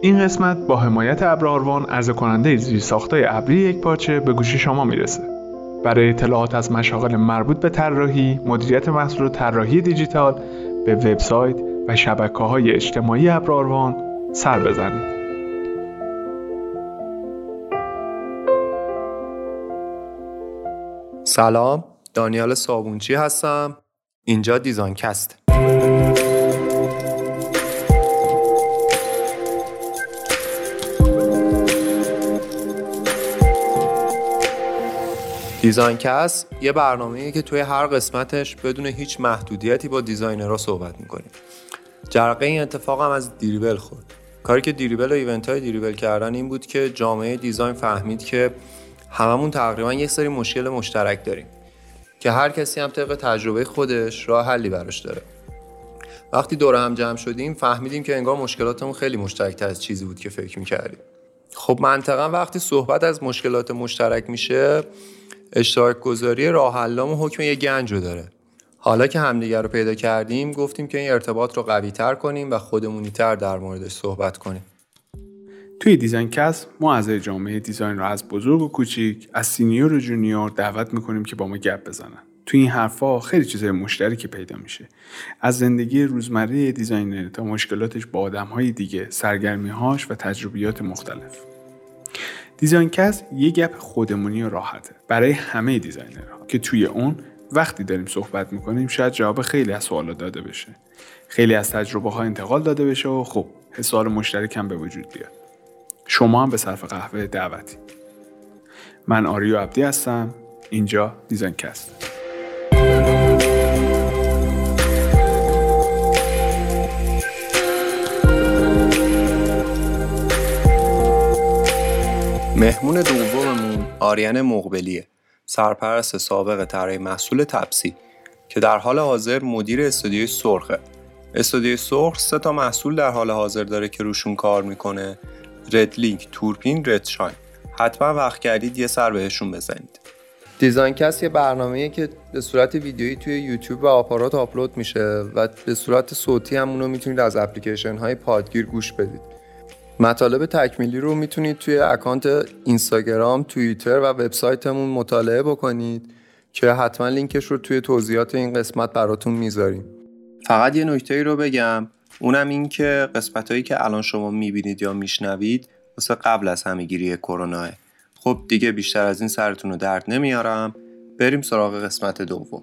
این قسمت با حمایت ابراروان عرضه کننده زیرساختای ابری یکپارچه به گوش شما می‌رسه. برای اطلاعات از مشاغل مربوط به طراحی، مدیریت محصول و طراحی دیجیتال به وبسایت و شبکه های اجتماعی ابراروان سر بزنید. سلام دانیال صابونچی هستم اینجا دیزاین کست دیزاینکست یه برنامه‌ایه که توی هر قسمتش بدون هیچ محدودیتی با designer ها صحبت می‌کنیم. جرقه این اتفاق هم از Dribbble خورد. کاری که Dribbble و event های Dribbble کردن این بود که جامعه design فهمید که هممون تقریبا یک سری مشکل مشترک داریم که هر کسی هم طبق تجربه خودش راه حلی براش داره. وقتی دور هم جمع شدیم فهمیدیم که انگار مشکلاتمون خیلی مشترکتر از چیزی بود که فکر می‌کردیم. خب منطقا وقتی صحبت از مشکلات مشترک میشه اشتراک گذاری راه حلام حکم یه گنج رو داره. حالا که همدیگر رو پیدا کردیم گفتیم که این ارتباط رو قوی تر کنیم و خودمونی تر در موردش صحبت کنیم. توی دیزاین کست ما از جامعه design رو از بزرگ و کوچیک از senior و junior دعوت می‌کنیم که با ما گپ بزنن. توی این حرفها خیلی چیزای مشترکی پیدا میشه. از زندگی روزمره designer تا مشکلاتش با آدمهای دیگه سرگرمیهاش و تجربیات مختلف. دیزاینکست یه گپ خودمونی و راحته. برای همه designer ها که توی اون وقتی داریم صحبت می‌کنیم شاید جواب خیلی از سوالات داده بشه. خیلی از تجربه ها انتقال داده بشه و خب حسای مشترک هم به وجود بیاد. شما هم به صرف قهوه دعوتی. من آریو عبدی هستم. اینجا دیزاینکست. مهمون دوممون آریان مقبلیه سرپرست سابق طراحی محصول تپسی که در حال حاضر مدیر استودیوی سرخه. استودیوی سرخ سه تا محصول در حال حاضر داره که روشون کار می‌کنه. رد لینک تورپین رد شاین حتما وقت کردید یه سر بهشون بزنید. دیزاین کست یه برنامه‌ایه که به صورت ویدیویی توی یوتیوب و آپارات آپلود میشه و به صورت صوتی هم اونو می‌تونید از اپلیکیشن های پادگیر گوش بدید. مطالب تکمیلی رو می‌تونید توی اکانت اینستاگرام، توییتر و وبسایتمون مطالعه بکنید که حتما لینکش رو توی توضیحات این قسمت براتون می‌ذاریم. فقط یه نکته ای رو بگم اونم این که قسمت هایی که الان شما می‌بینید یا میشنوید واسه قبل از همهگیری کرونا. خب دیگه بیشتر از این سرتون رو درد نمیارم. بریم سراغ قسمت دوم.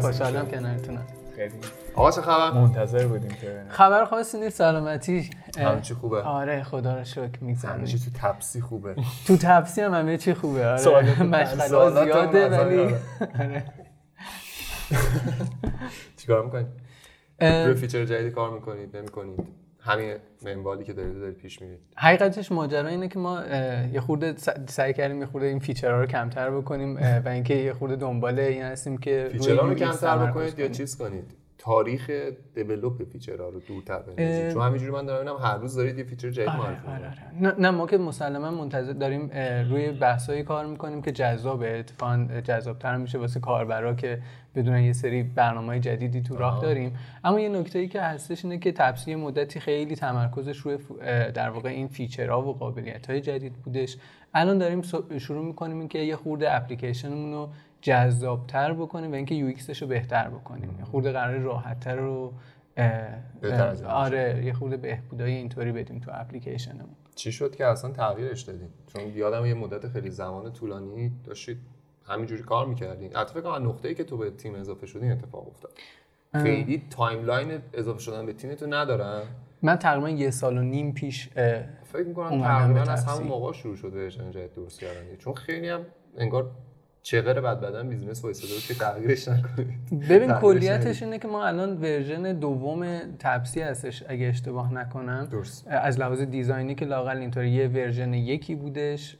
خوشحالم کنارتونم. آقا چه خبر؟ منتظر بودیم که خبر خاصی نیست سلامتی. همه چی خوبه؟ آره خدا رو شکر میگذره. همه چی تو تپسی خوبه. تو تپسی هم همه چی خوبه آره. مشغله زیاده ولی آره. چیکار می‌کنید روی feature جدید کار می‌کنید نمی‌کنید؟ همین منوالی که دارید دارید پیش میرید حقیقتش ماجرا اینه که ما یه خورده سعی کردیم یه خورده این feature ها رو کمتر بکنیم و اینکه یه خورده دنبال این هستیم که feature ها رو کمتر بکنید یا چیز کنید. تاریخ develop feature ها رو دورتر بندازید چون همینجوری من دارم ببینم هر روز دارید یه feature جدید آره، معرفی آره، آره. نه, نه ما که مسلما منتظر داریم روی بحثایی کار می‌کنیم که جذابه اتفاقا جذابتر میشه واسه کاربرا که بدون یه سری برنامه جدیدی تو راه داریم. اما یه نکته ای که هستش اینه که تپسی مدتی خیلی تمرکزش روی در واقع این feature ها و قابلیت های جدید بودش. الان داریم شروع می‌کنیم اینکه یه خورده اپلیکیشنمون رو جذابتر بکنیم و اینکه UI رو بهتر بکنیم. یه خورده قرار راحتتر رو آره یه خورده بهبودای اینطوری بدیم تو اپلیکیشنمون. چی شد که اصلا تغییرش دادیم چون یادم یه مدت خیلی زمان طولانی داشتید همینجوری کار می‌کردین. حتی فکر کنم نقطه‌ای که تو به تیم اضافه شدین اتفاق افتاد. خیلی timeline اضافه شدن به تیمتون ندارن؟ من تقریبا یه سال و نیم پیش فکر می‌کنم تقریبا از همون موقع شروع شده جدید درست کردن. چون خیلی هم انگار چقدر بد بدن business وایساده که تغییرش نکنید. ببین کلیتش اینه که ما الان version دوم تپسی هستش اگه اشتباه نکنم. درست. از لحاظ design ی که لاقل اینطوری یه version یکی بودش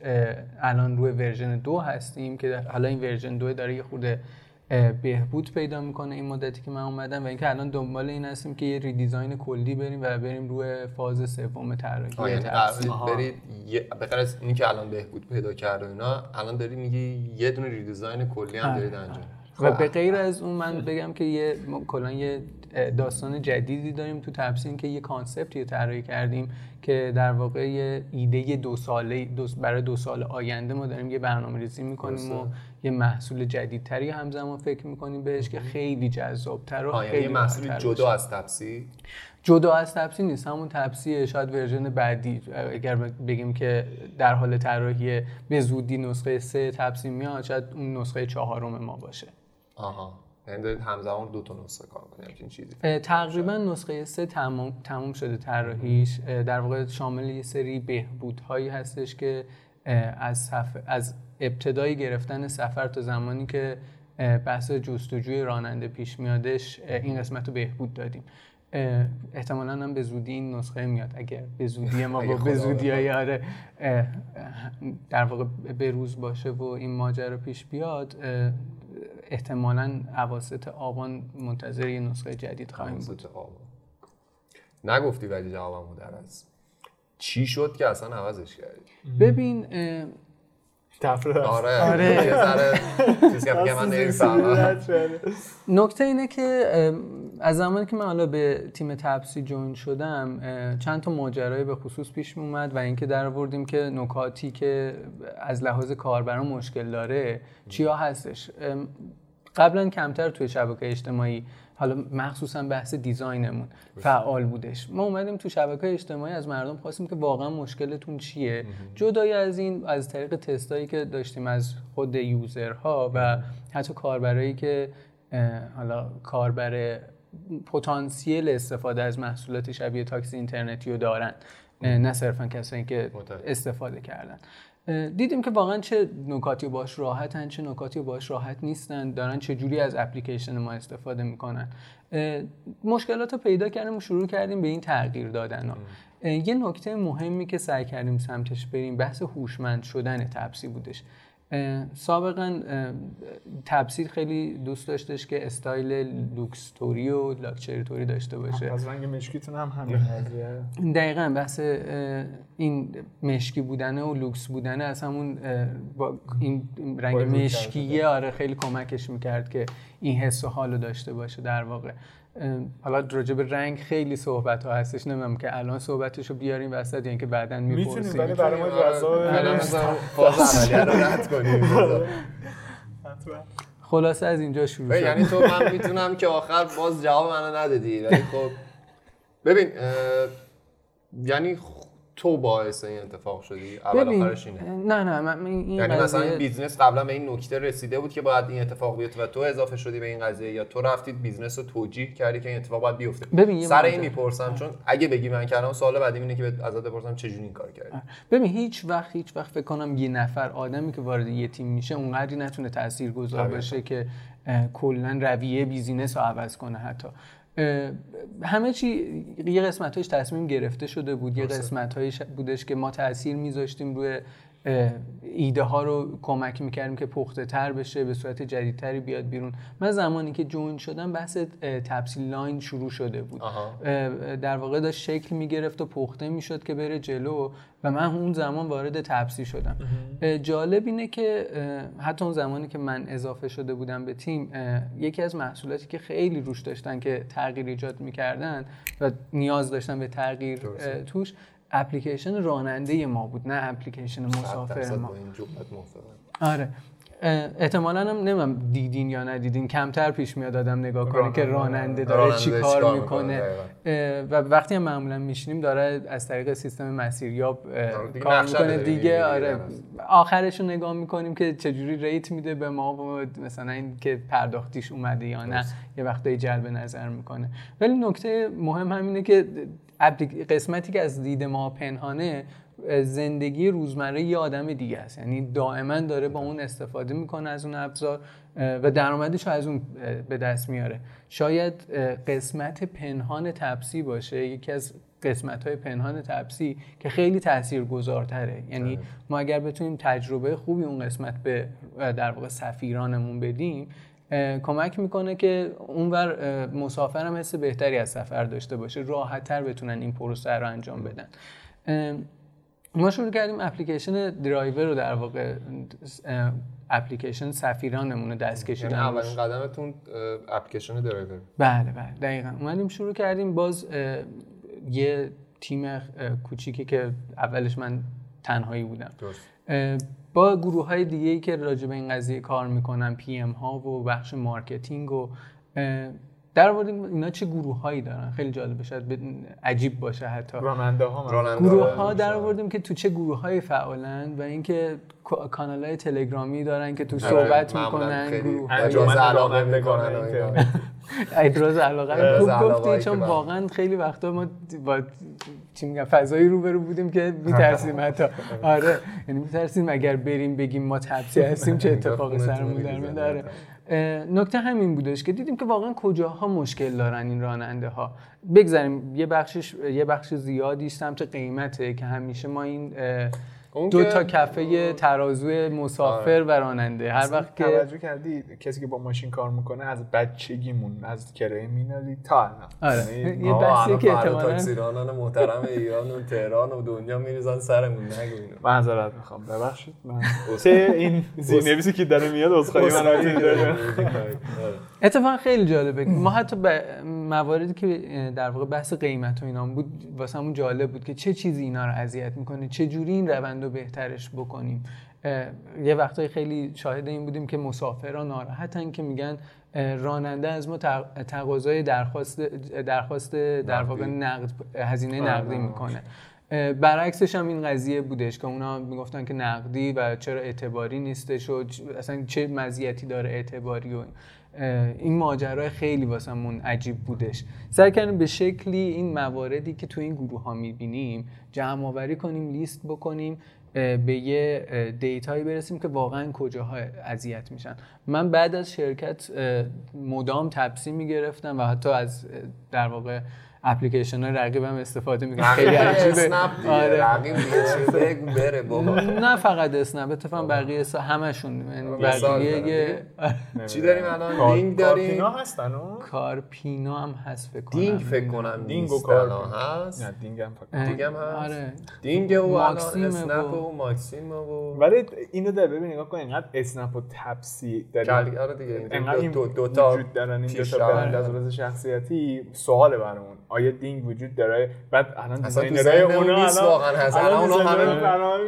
الان روی version دو هستیم که حالا این version دو داره یه خورده بهبود پیدا می‌کنه این مدتی که من اومدم و اینکه الان دنبال این هستیم که یه redesign کلی بریم و بریم روی فاز سوم طراحی. یعنی برید به غیر از اینی که الان بهبود پیدا کرده اینا الان داری میگی یه دونه redesign کلی هم دارید انجام و به غیر از اون من بگم که یه کلا یه داستان جدیدی داریم تو تپسی که یه concept ی رو طراحی کردیم که در واقع یه ایده دو ساله دو برای دو سال آینده ما داریم یه برنامه ریزی می‌کنیم و یه محصول جدیدتری همزمان فکر می‌کنیم بهش که خیلی جذابتر و خیلی یه محصول جدا از تپسی جدا از تبسی نیست همون تبسی شاید ورژن بعدی. اگر بگیم که در حال طراحی به زودی نسخه سه تبسی میاد شاید اون نسخه چهارم ما باشه. آها. یعنی دارید همزمان دو تا نسخه کار کنید چیزی تقریبا نسخه سه تمام تموم شده طراحیش. در واقع شامل یه سری بهبودهایی هستش که از از ابتدای گرفتن سفر تا زمانی که بحث جستجوی راننده پیش میادش این قسمت رو بهبود دادیم. احتمالا هم به زودی این نسخه میاد. اگر به زودی ما با به زودی های آره در واقع به روز باشه و این ماجرا پیش بیاد احتمالا عواسط آبان منتظر یه نسخه جدید خواهیم بود. آبان. نگفتی ولی جوابمو در از. چی شد که اصلا عوضش کردی؟ ببین آره. آره. نکته اینه که از زمانی که من حالا به تیم تپسی جوین شدم چند تا ماجرای به خصوص پیش اومد و اینکه در آوردیم که نکاتی که از لحاظ کاربران مشکل داره چیا هستش. قبلا کمتر توی شبکه اجتماعی حالا مخصوصا بحث دیزاینمون فعال بودش. ما اومدیم تو شبکه اجتماعی از مردم خواستیم که واقعا مشکلتون چیه؟ جدای از این از طریق تستایی که داشتیم از خود یوزرها و حتی کاربرایی که حالا کاربر پتانسیل استفاده از محصولات شبیه تاکسی اینترنتی رو دارن. نه صرفا کسایی که استفاده کردن. دیدیم که واقعا چه نکاتی باش راحتن چه نکاتی باش راحت نیستن دارن چه جوری از اپلیکیشن ما استفاده می‌کنن. مشکلات رو پیدا کردیم و شروع کردیم به این تغییر دادن ها. یه نکته مهمی که سعی کردیم سمتش بریم بحث هوشمند شدن تبسی بودش. سابقا تپسی خیلی دوست داشتش که استایل لوکستوری و لاکچری توری داشته باشه. از رنگ مشکیتون هم همین قضیه. دقیقا بحث این مشکی بودنه و لوکس بودنه از همون با این رنگ مشکیه آره خیلی کمکش می‌کرد که این حس و حالو داشته باشه در واقع. حالا راجع به رنگ خیلی صحبت ها هستش نمی‌دونم که الان صحبتش رو بیاریم وسط یعنی که بعدا می‌پرسیم. می‌تونیم ولی برای ما جذاب رو رد کنیم. خلاصه از اینجا شروع شد. یعنی تو من می‌تونم که آخر باز جواب منو ندادی ولی خب. ببین یعنی تو باعث این اتفاق شدی؟ اول آخرش اینه. نه نه من این یعنی مثلا این business قبلا به این نکته رسیده بود که باید این اتفاق بیفته و تو اضافه شدی به این قضیه یا تو رفتید business رو توجیه کردی که این اتفاق باید بیفته؟ ببین سر این می‌پرسم چون اگه بگی من کردم سوال بعدی اینه که ازت بپرسم چه این کار کردی؟ ببین هیچ وقت هیچ وقت فکر کنم یه نفر آدمی که وارد یه تیم میشه اونقدری نتونه تاثیرگذار باشه که کلا رویه business رو عوض کنه حتی. همه چی یه قسمتش تصمیم گرفته شده بود. یه قسمت بودش که ما تاثیر میذاشتیم روی ایده ها رو کمک می‌کردیم که پخته تر بشه به صورت جدیدتری بیاد بیرون. من زمانی که join شدم بحث تپسی لاین شروع شده بود. در واقع داشت شکل می‌گرفت و پخته می‌شد که بره جلو و من اون زمان وارد تپسی شدم. جالب اینه که حتی اون زمانی که من اضافه شده بودم به تیم یکی از محصولاتی که خیلی روش داشتن که تغییر ایجاد می‌کردن و نیاز داشتن به تغییر توش اپلیکیشن راننده ما بود نه اپلیکیشن مسافر ما. آره. احتمالا هم نمیم دیدین یا ندیدین کمتر پیش میاد آدم نگاه کنه که راننده داره چی کار می‌کنه و وقتی هم معمولا میشینیم داره از طریق سیستم مسیریاب کار می‌کنه دیگه. آره. آخرش رو نگاه می‌کنیم که چجوری ریت میده به ما و مثلا این که پرداختیش اومده یا نه. یه وقتایی جلب نظر می‌کنه. ولی نکته مهم همینه که قسمتی که از دید ما پنهانه زندگی روزمره یه آدم دیگه است. یعنی دائما داره با اون استفاده می‌کنه از اون ابزار و درآمدش از اون به دست میاره. شاید قسمت پنهان تپسی باشه. یکی از قسمت های پنهان تپسی که خیلی تأثیر گذارتره یعنی ما اگر بتونیم تجربه خوبی اون قسمت به در واقع سفیرانمون بدیم کمک می‌کنه که اونور مسافر هم حس بهتری از سفر داشته باشه راحت تر بتونن این پروسه رو انجام بدن. ما شروع کردیم اپلیکیشن درایور رو در واقع اپلیکیشن سفیرانمون رو دست کشیدن. یعنی اولین قدمتون اپلیکیشن درایور. بله بله دقیقا. اومدیم شروع کردیم باز یه تیم کوچیکی که اولش من تنهایی بودم. با گروه های دیگه ای که راجع به این قضیه کار می‌کنن PM ها و بخش marketing و در مورد اینا چه گروه هایی دارن؟ خیلی جالب شاید عجیب باشه حتی. راننده ها گروه ها در آوردیم که تو چه گروه های فعالن و اینکه کانال های تلگرامی دارن که تو آره، صحبت می‌کنن گروه اجازه ادراز علاقه خوب گفتی چون واقعا خیلی وقتا ما با چی میگم فضایی روبرو بودیم که میترسیم حتی. آره یعنی میترسیم اگر بریم بگیم ما تبسی هستیم چه اتفاقی سرمون در میاد. نکته همین بودش که دیدیم که واقعا کجاها مشکل دارن این راننده ها بگذاریم یه بخشش یه بخش زیادی سمت قیمته که همیشه ما این دو تا کفه ترازو مسافر و راننده. هر وقت که توجه کردی کسی که با ماشین کار می‌کنه از بچگیمون از کرایه مینالی تا الان. آره. یه بحثی که احتمالاً تاکسیرانان محترم ایران و تهران و دنیا میریزن سرمون. نگو اینو. معذرت می‌خوام. ببخشید. من چه این زینویسی که داره میاد عذرخواهی من اتفاقا خیلی جالبه. ما حتی مواردی که در واقع بحث قیمت و اینا بود واسه جالب بود که چه چیزی اینا رو اذیت می‌کنه چه جوری این روند رو بهترش بکنیم. یه وقتای خیلی شاهد این بودیم که مسافران ناراحتن که میگن راننده از ما تقاضای درخواست درخواست در واقع نقد هزینه نقدی می‌کنه. برعکسش هم این قضیه بودش که اونا می‌گفتن که نقدی و چرا اعتباری نیستش و اصلا چه مزیتی داره اعتباری و این ماجرای خیلی واسمون عجیب بودش. سعی کردیم به شکلی این مواردی که تو این گروه ها می‌بینیم جمع آوری کنیم لیست بکنیم به یه data یی برسیم که واقعا کجاها اذیت میشن. من بعد از شرکت مدام تپسی می‌گرفتم و حتی از در واقع اپلیکیشن های رقیب هم استفاده می‌کنم خیلی عجیبه. آره. رقیب بره بابا. نه فقط اسنپ اتفاقا بقیه همشون. یعنی بقیه چی داریم الان؟ دینگ داریم. کارپینا هستن کارپینا هم هست فکر کنم. دینگ فکر کنم دینگ و هست. نه دینگ هم فکر دینگ هم هست. آره. دینگ و الان اسنپ و ماکسیم و ولی اینو در ببین نگاه کن اینقدر اسنپ و تپسی داریم. آره دیگه اینقدر دو تا وجود دارن این دو تا برند از شخصیتی. سوال برامون. آیا دینگ وجود داره؟ بعد الان designer ای اونا الان واقعا هست. الان اونا همه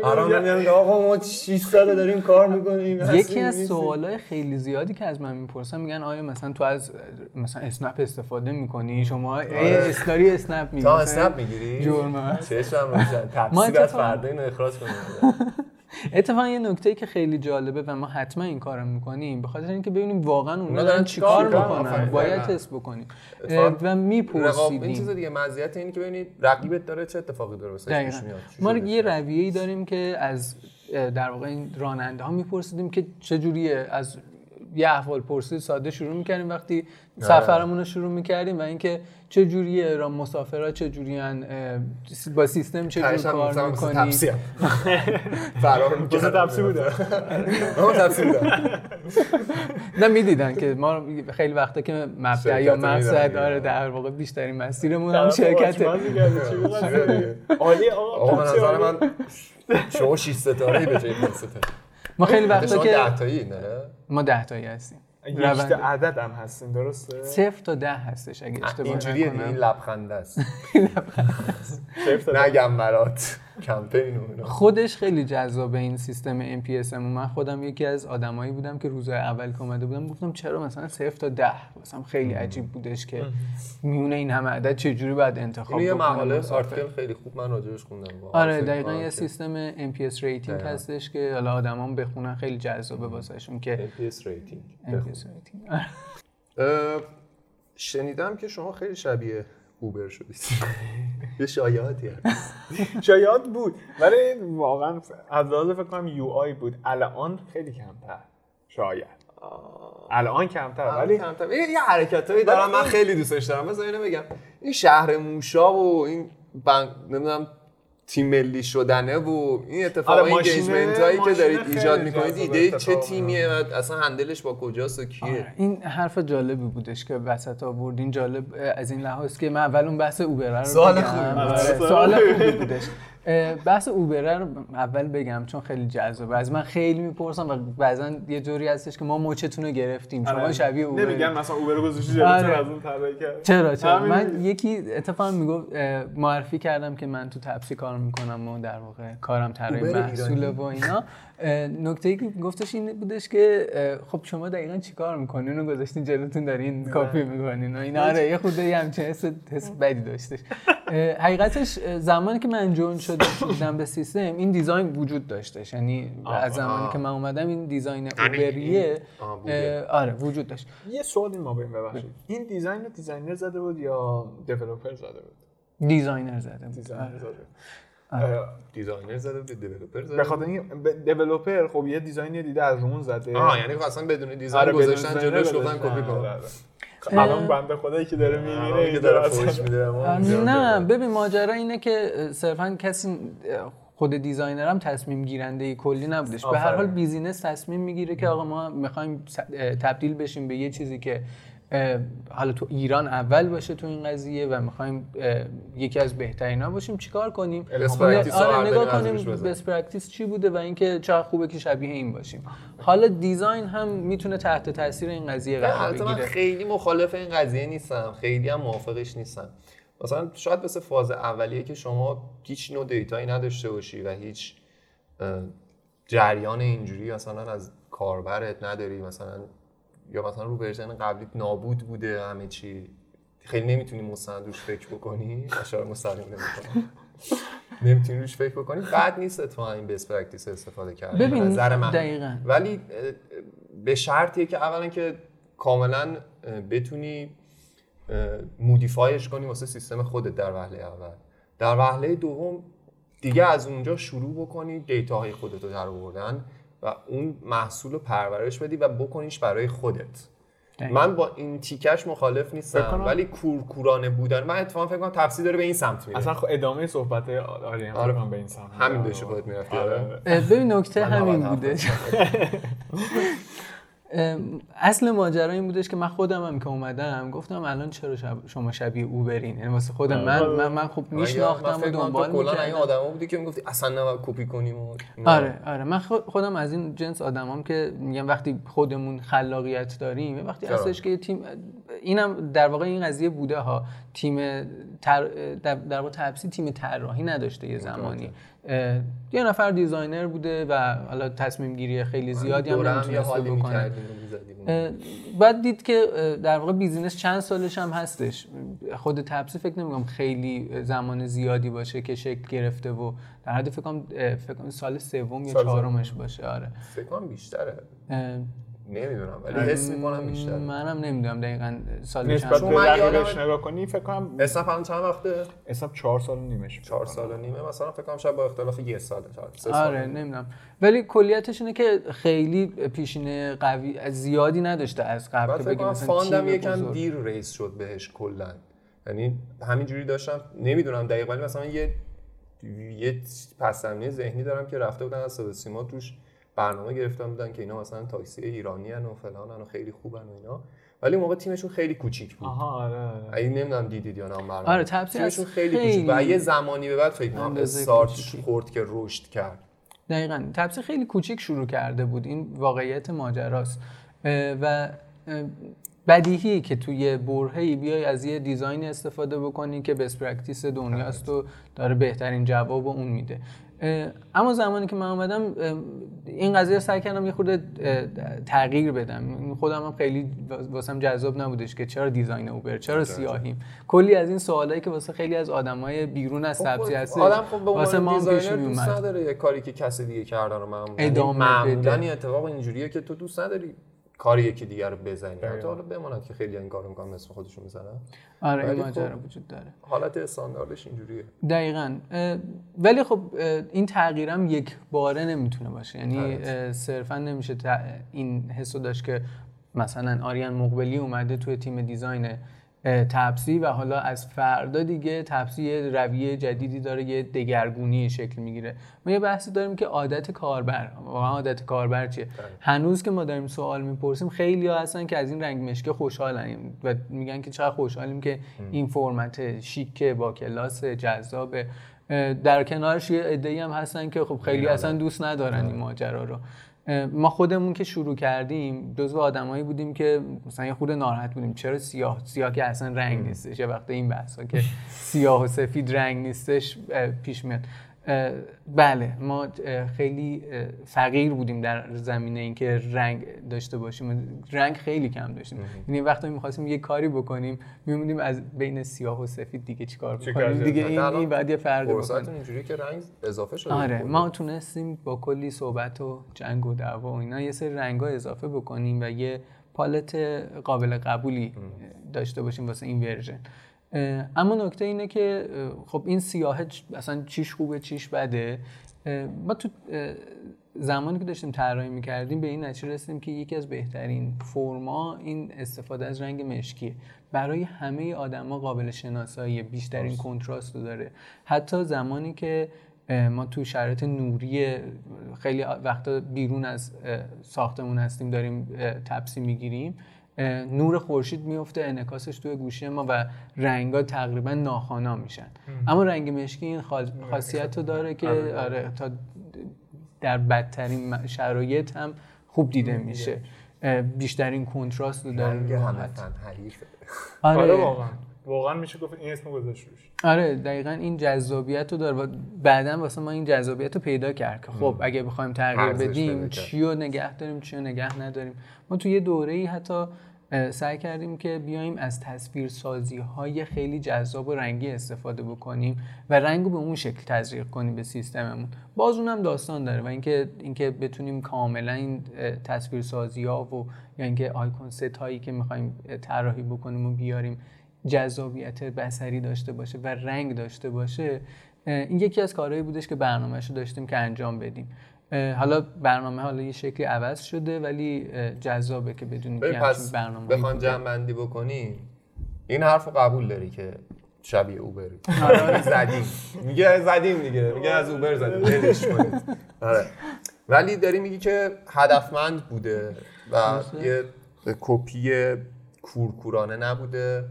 الان میگن آقا ما 6 سال داریم کار می‌کنیم. یکی از سوالای خیلی زیادی که از من می‌پرسن میگن آیا مثلا تو از مثلا اسنپ استفاده می‌کنی؟ شما استوری اسنپ می‌گیری تا اسنپ می‌گیری؟ جرمه چشم روشن. تفسیر از فردا اینو اخراج کنیم. اتفاقا یه نکته که خیلی جالبه و ما حتما این کارو می‌کنیم به خاطر اینکه ببینیم واقعا اونا دارن چیکار می‌کنن؟ باید تست بکنیم. و میپرسیدیم. این چیز دیگه مزیت اینه که ببینید رقیبت داره چه اتفاقی داره واسه ما یه رویه‌ای داریم که از در واقع این راننده ها میپرسیدیم که چجوریه از یه احوال پرسی ساده شروع می‌کردیم. وقتی سفرمون رو شروع می‌کردیم و اینکه چه جوریه را مسافرها چه جوریان با سیستم چه جور کار می‌کنی؟ فرار می‌کنه تپسی بوده. ما تپسی بوده. نه می‌دیدن که ما خیلی وقتا که مبدا یا مقصد داره در واقع بیشترین مسیرمون هم شرکت عالی آقا به نظر من شما 6 ستاره به جای 5 ستاره. ما خیلی وقتا که 10 تایی نه؟ ما 10 تایی هستیم یک عدد هم هستیم درسته؟ صفر تا ده هستش اگه اشتباه اینجوریه این لبخنده است. نگم برات کمپین خودش خیلی جذابه این سیستم NPS من خودم یکی از آدمایی بودم که روزهای اول که اومده بودم گفتم چرا مثلا صفر تا ده؟ مثلا خیلی عجیب بودش که میونه این همه عدد چجوری باید انتخاب یه مقاله article خیلی خوب من راجعش خوندم. آره دقیقاً یه سیستم NPS rating هستش که حالا آدما بخونن خیلی جذابه واسهشون که NPS rating شنیدم که شما خیلی شبیه اوبر شدید. یه شایعاتی هست شایعات بود. ولی واقعا از لحاظ فکر کنم UI بود. الان خیلی کمتر. شاید. الان کمتر. ولی کمتر. یه حرکتایی دارم. من خیلی دوستش دارم. مثلا اینو بگم. این شهر موشا و این بنگ نمی‌دونم تیم ملی شدنه و این اتفاق آره، این ماشینه- انگیجمنت هایی که دارید ایجاد می‌کنید ایده چه تیمیه و اصلا هندلش با کجاست و کیه آره، این حرف جالبی بودش که وسط آوردین جالب از این لحاظ که من اول اون بحث اوبره رو سوال. خوبی. آره، سوال خوبی بودش بحث اوبره رو اول بگم چون خیلی جذابه. از من خیلی می‌پرسم و بعضا یه جوری هستش که ما مچتون رو گرفتیم. شما آره. شبیه اوبر نمیگن مثلا اوبر گذاشتی جلوتر آره. از اون کرد چرا چرا. من یکی اتفاقا می‌گفت معرفی کردم که من تو تپسی کار می‌کنم و در واقع کارم طراحی اوبر محصوله و اینا. نکته ای که گفتش این بودش که خب شما دقیقا چیکار می‌کنین و گذاشتین جلوتون دارین کپی می‌کنین و اینا آره. یه خورده یه همچین حس حس بدی داشتش. حقیقتش زمانی که من join شده بودم به سیستم این design وجود داشتش. یعنی از زمانی. که من اومدم این design یعنی اوبریه آره وجود داشت. یه سوال این ما بین ببخشید. این design رو designer زده بود یا developer زده بود؟ designer زده بود. designer آره. زده بود. designer زده به developer زده. به خاطر این developer خب یه design ی دیده از رومون زده. آه یعنی اصلا بدون design آره، گذاشتن جلوش گفتن. کپی کن. آره، آره. الان بنده خدایی که داره آره، میمیره که داره فوش میده. نه ببین ماجرا اینه که صرفا کسی خود designer هم تصمیم گیرنده کلی نبودش. به هر حال. business تصمیم می‌گیره که آقا ما می‌خوایم تبدیل بشیم به یه چیزی که حالا تو ایران اول باشه تو این قضیه و می‌خوایم یکی از بهترینا باشیم چیکار کنیم؟ رو آره اول نگاه کنیم. best practice چی بوده و اینکه چقدر خوبه که شبیه این باشیم. حالا design هم می‌تونه تحت تاثیر این قضیه قرار البته من بگیره. خیلی مخالف این قضیه نیستم. خیلی هم موافقش نیستم. مثلا شاید مثل فاز اولیه که شما هیچ نوع data یی نداشته باشی و هیچ جریان اینجوری مثلا از کاربرت نداری مثلا یا مثلا رو version قبلی نابود بوده همه چی. خیلی نمی‌تونی مستند روش فکر بکنی. اشاره مستقیم نمی‌کنم. نمی‌تونی روش فکر بکنی. بد نیست اتفاقا این best practice استفاده کردن. به ببین، نظر من. دقیقاً. ولی به شرطیه که اولا که کاملا بتونی modify ش کنی واسه سیستم خودت در وهله اول. در وهله دوم دیگه از اونجا شروع بکنی data های خودت رو در آوردن. و اون محصول رو پرورش بدی و بکنیش برای خودت دقیقاً. من با این تیکش مخالف نیستم ولی کورکورانه بودن من اتفاقا فکر کنم تفسیر داره به این سمت میره اصلا خب ادامه صحبت آریان آره. آره. به این سمت همین. داشتی خودت می‌رفتی آره. آره ببین نکته همین بوده اصل ماجرا این بودش که من خودم هم که اومدم گفتم الان چرا شب شما شبیه اوبرین یعنی واسه خودم من من, من خب من میشناختم و دنبال کلا این آدما بودی که می‌گفتی اصلا نباید کپی کنیم و. آره آره. من خود- خودم از این جنس آدمام که میگم وقتی خودمون خلاقیت داریم وقتی؟ هستش که تیم اینم در واقع این قضیه بوده ها. تیم تر در واقع تپسی تیم طراحی نداشته یه زمانی. یه نفر designer بوده و حالا تصمیم گیری خیلی زیادی هم نمی‌تونسته حالی بکنه. بعد دید که در واقع business چند سالش هم هستش. خود تپسی فکر نمی‌کنم خیلی زمان زیادی باشه که شکل گرفته و در حد فکر کنم فکر سال سوم یا چهارمش باشه. آره. فکر کنم بیشتره. نمی‌دونم ولی حس می‌کنم بیشتره منم نمی‌دونم دقیقا سال نسبت به یادمه- نگاه کنی فکر کنم اسنپ الان چند وقته؟ اسنپ چهار سال و نیمش چهار سال و نیمه مثلا فکر کنم شاید با اختلاف یه سال سه سال. آره نمی‌دونم. ولی کلیتش اینه که خیلی پیشینه قوی زیادی نداشته از قبل که فکر بگیم مثلا fund م یکم. دیر raise شد بهش کلا. یعنی همینجوری داشتم نمی‌دونم دقیقا ولی مثلا یه یه پس زمینه ذهنی دارم که رفته بودن از صدا سیما توش برنامه گرفتن بودن که اینا مثلا تاکسی ایرانی ان و فلان و خیلی خوبن و اینا. ولی موقع تیمشون خیلی کوچیک بود. آها آره آره. نمی‌دونم دیدید یا نه برنامه. آره، تیمشون خیلی, خیلی کوچیک و یه زمانی به بعد فکر کنم استارت. خورد که رشد کرد. دقیقا. تپسی خیلی کوچیک شروع کرده بود. این واقعیت ماجراست. و بدیهی که توی برهه‌ای بیای از یه design استفاده بکنی که best practice دنیاست و داره بهترین جواب اون میده. اما زمانی که من اومدم این قضیه رو سعی کردم یه خورده تغییر بدم. خودم هم خیلی واسم جذاب نبودش که چرا design اوبر چرا سیاهیم. کلی از این سوالایی که واسه خیلی از آدمای بیرون از تپسی هست آدم خب به واسه ما پیش designer دوست میومد. نداره یه کاری که کسی دیگه کرده رو معمولا. یعنی ادامه معمولا. این اتفاق اینجوریه که تو دوست نداری. کاری یکی دیگر رو بزنی. حتی حالا بماند که خیلی این کارو می‌کنن اسم خودشون می‌زنن آره این ولی ماجرا خب- وجود داره. حالت استانداردش اینجوریه. دقیقا. ولی خب این تغییرم یک باره نمی‌تونه باشه. یعنی صرفا نمیشه این حسو داشت که مثلا آریان مقبلی اومده توی تیم دیزاین اه، تپسی و حالا از فردا دیگه تپسی یه رویه جدیدی داره یه دگرگونی شکل می‌گیره. ما یه بحثی داریم که عادت کاربر واقعا عادت کاربر چیه؟ هنوز که ما داریم سوال می‌پرسیم خیلی ها هستن که از این رنگ مشکی خوشحالن و میگن که چقدر خوشحالیم که این فرمت شیک با کلاس جذاب. در کنارش یه عده‌ای هم هستن که خب خیلی اصلا دوست ندارن این ماجرا رو. ما خودمون که شروع کردیم جزو آدمایی بودیم که مثلا یه خود ناراحت بودیم. چرا سیاه؟ سیاه که اصلا رنگ نیستش. یه وقت این بحثا که سیاه و سفید رنگ نیستش پیش میاد. بله ما خیلی فقیر بودیم در زمینه اینکه رنگ داشته باشیم. رنگ خیلی کم داشتیم. یعنی وقتی می‌خواستیم یه کاری بکنیم میمونیم از بین سیاه و سفید دیگه چیکار بکنیم؟ دیگه این, این بعد یه فرق بکنیم اینجوری که رنگ اضافه شده آره ما تونستیم با کلی صحبت و جنگ و دعوا و اینا یه سری رنگا اضافه بکنیم و یه پالت قابل قبولی داشته باشیم واسه این ورژن. اما نکته اینه که خب این سیاه اصلا چیش خوبه چیش بده؟ ما تو زمانی که داشتیم طراحی می‌کردیم به این نتیجه رسیدیم که یکی از بهترین فرما این استفاده از رنگ مشکیه برای همه آدما قابل شناسایی بیشترین کنتراست رو داره. حتی زمانی که ما تو شرایط نوری خیلی وقتا بیرون از ساختمون هستیم داریم تپسی می‌گیریم نور خورشید میفته انعکاسش توی گوشی ما و رنگا تقریبا ناخوانا میشن. اما رنگ مشکی این خاصیت رو داره که آره, آره، تا در بدترین شرایط هم خوب دیده میشه. بیشترین کنتراست رو داره رنگ آره. آره واقعا. واقعا میشه گفت این اسم گذاشت آره دقیقا این جذابیت رو داره و بعدا واسه ما این جذابیت رو پیدا کرد که خب اگه بخوایم تغییر بدیم چی رو نگه داریم چی رو نگه نداریم. ما تو یه دوره ای حتی سعی کردیم که بیایم از تصویر سازی های خیلی جذاب و رنگی استفاده بکنیم و رنگ رو به اون شکل تزریق کنیم به سیستممون. باز اونم داستان داره و اینکه اینکه بتونیم کاملا این تصویر سازی ها و یا اینکه آیکون ست هایی که می‌خوایم طراحی بکنیم و بیاریم جذابیت بصری داشته باشه و رنگ داشته باشه این یکی از کارهایی بودش که برنامهش رو داشتیم که انجام بدیم. حالا برنامه حالا یه شکلی عوض شده ولی جذابه که بدونی که پس برنامه بخوان جمع بندی بکنی این حرف قبول داری که شبیه اوبری آره. زدیم. میگه زدیم دیگه. میگه از اوبر زدیم. دلش آره. ولی داری میگی که هدفمند بوده و یه کپی کورکورانه نبوده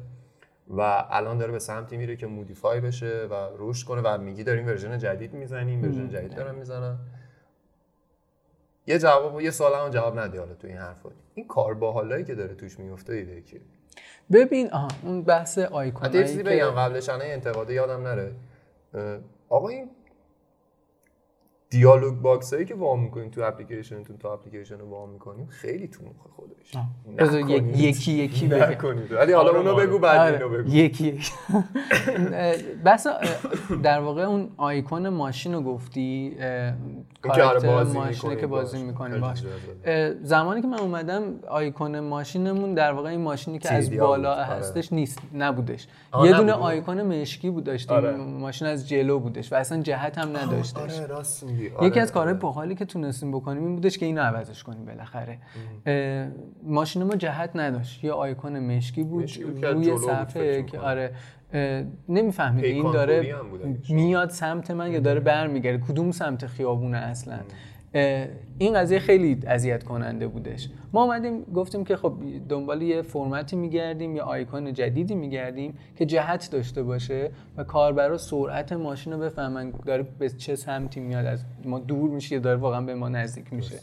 و الان داره به سمتی میره که modify بشه و رشد کنه و میگی داریم version جدید می‌زنیم version جدید دارن می‌زنن. یه جواب یه سوال هم جواب ندی حالا تو این حرفا. این کار باحالایی که داره توش میفته ایده که ببین آها اون بحث آیکون که بگم قبلش انتقاده یادم نره. آقا این dialog box هایی که وا می‌کنین تو اپلیکیشنتون تو اپلیکیشن رو وا می‌کنیم خیلی تو مخ خودش. یکی یکی نکنید. ولی حالا اونو آره، بگو بعد آره، اینو بگو. یکی یکی. بس در واقع اون آیکون ماشین رو گفتی کاراکتر ماشینه که بازی می‌کنیم باش زمانی که من اومدم آیکون ماشینمون در واقع این ماشینی که از بالا آره. هستش نیست نبودش. یه دونه آیکون مشکی بود داشتیم. ماشین از جلو بودش و اصلا جهت هم نداشتش. آره، یکی از کارهای باحالی که تونستیم بکنیم این بودش که اینو عوضش کنیم بالاخره. ماشین ما جهت نداشت. یه آیکون مشکی بود روی صفحه که آره نمی‌فهمید. این داره میاد سمت من یا داره برمیگرده. کدوم سمت خیابونه اصلا؟ این قضیه خیلی اذیت کننده بودش. ما اومدیم گفتیم که خب دنبال یه فرمتی میگردیم یا آیکون جدیدی میگردیم که جهت داشته باشه و کاربرا سرعت ماشین رو بفهمن داره به چه سمتی میاد از ما دور میشه یا داره واقعا به ما نزدیک میشه.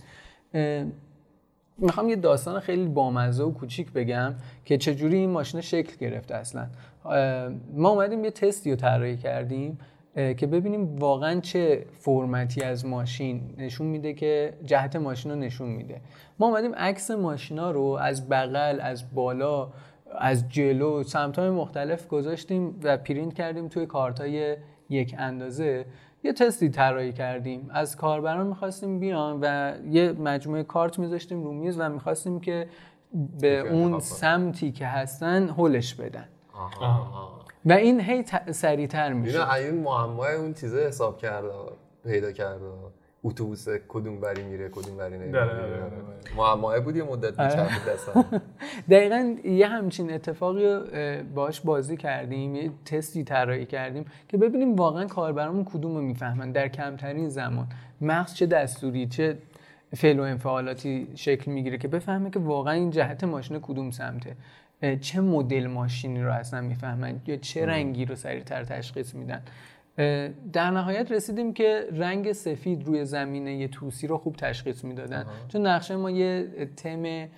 می‌خوام یه داستان خیلی بامزه و کوچیک بگم که چجوری این ماشین شکل گرفته اصلا. ما اومدیم یه تستی رو طراحی کردیم. که ببینیم واقعا چه فرمتی از ماشین نشون میده که جهت ماشین رو نشون میده. ما اومدیم عکس ماشینا رو از بغل از بالا از جلو سمت های مختلف گذاشتیم و پرینت کردیم توی کارت های یک اندازه. یه تستی طراحی کردیم. از کاربران می‌خواستیم بیان و یه مجموعه کارت میذاشتیم رو میز و می‌خواستیم که به اون سمتی که هستن هولش بدن. و این هی ت... سریعتر میشه. اینا این معمای اون چیزه حساب کرده پیدا کرده. اتوبوس کدوم بری میره کدوم بری نمیره. معماه بود یه مدت میچرخید دستم. دقیقا یه همچین اتفاقی باش بازی کردیم یه تستی طراحی کردیم که ببینیم واقعا کاربرامون کدوم رو می‌فهمن در کمترین زمان. مغز چه دستوری چه فعل و انفعالاتی شکل می‌گیره که بفهمه که واقعا این جهت ماشین کدوم سمته. چه مدل ماشینی رو اصلا می‌فهمن یا چه رنگی رو سریعتر تشخیص میدن؟ در نهایت رسیدیم که رنگ سفید روی زمینه یه توسی رو خوب تشخیص می‌دادن. چون نقشه ما یه تم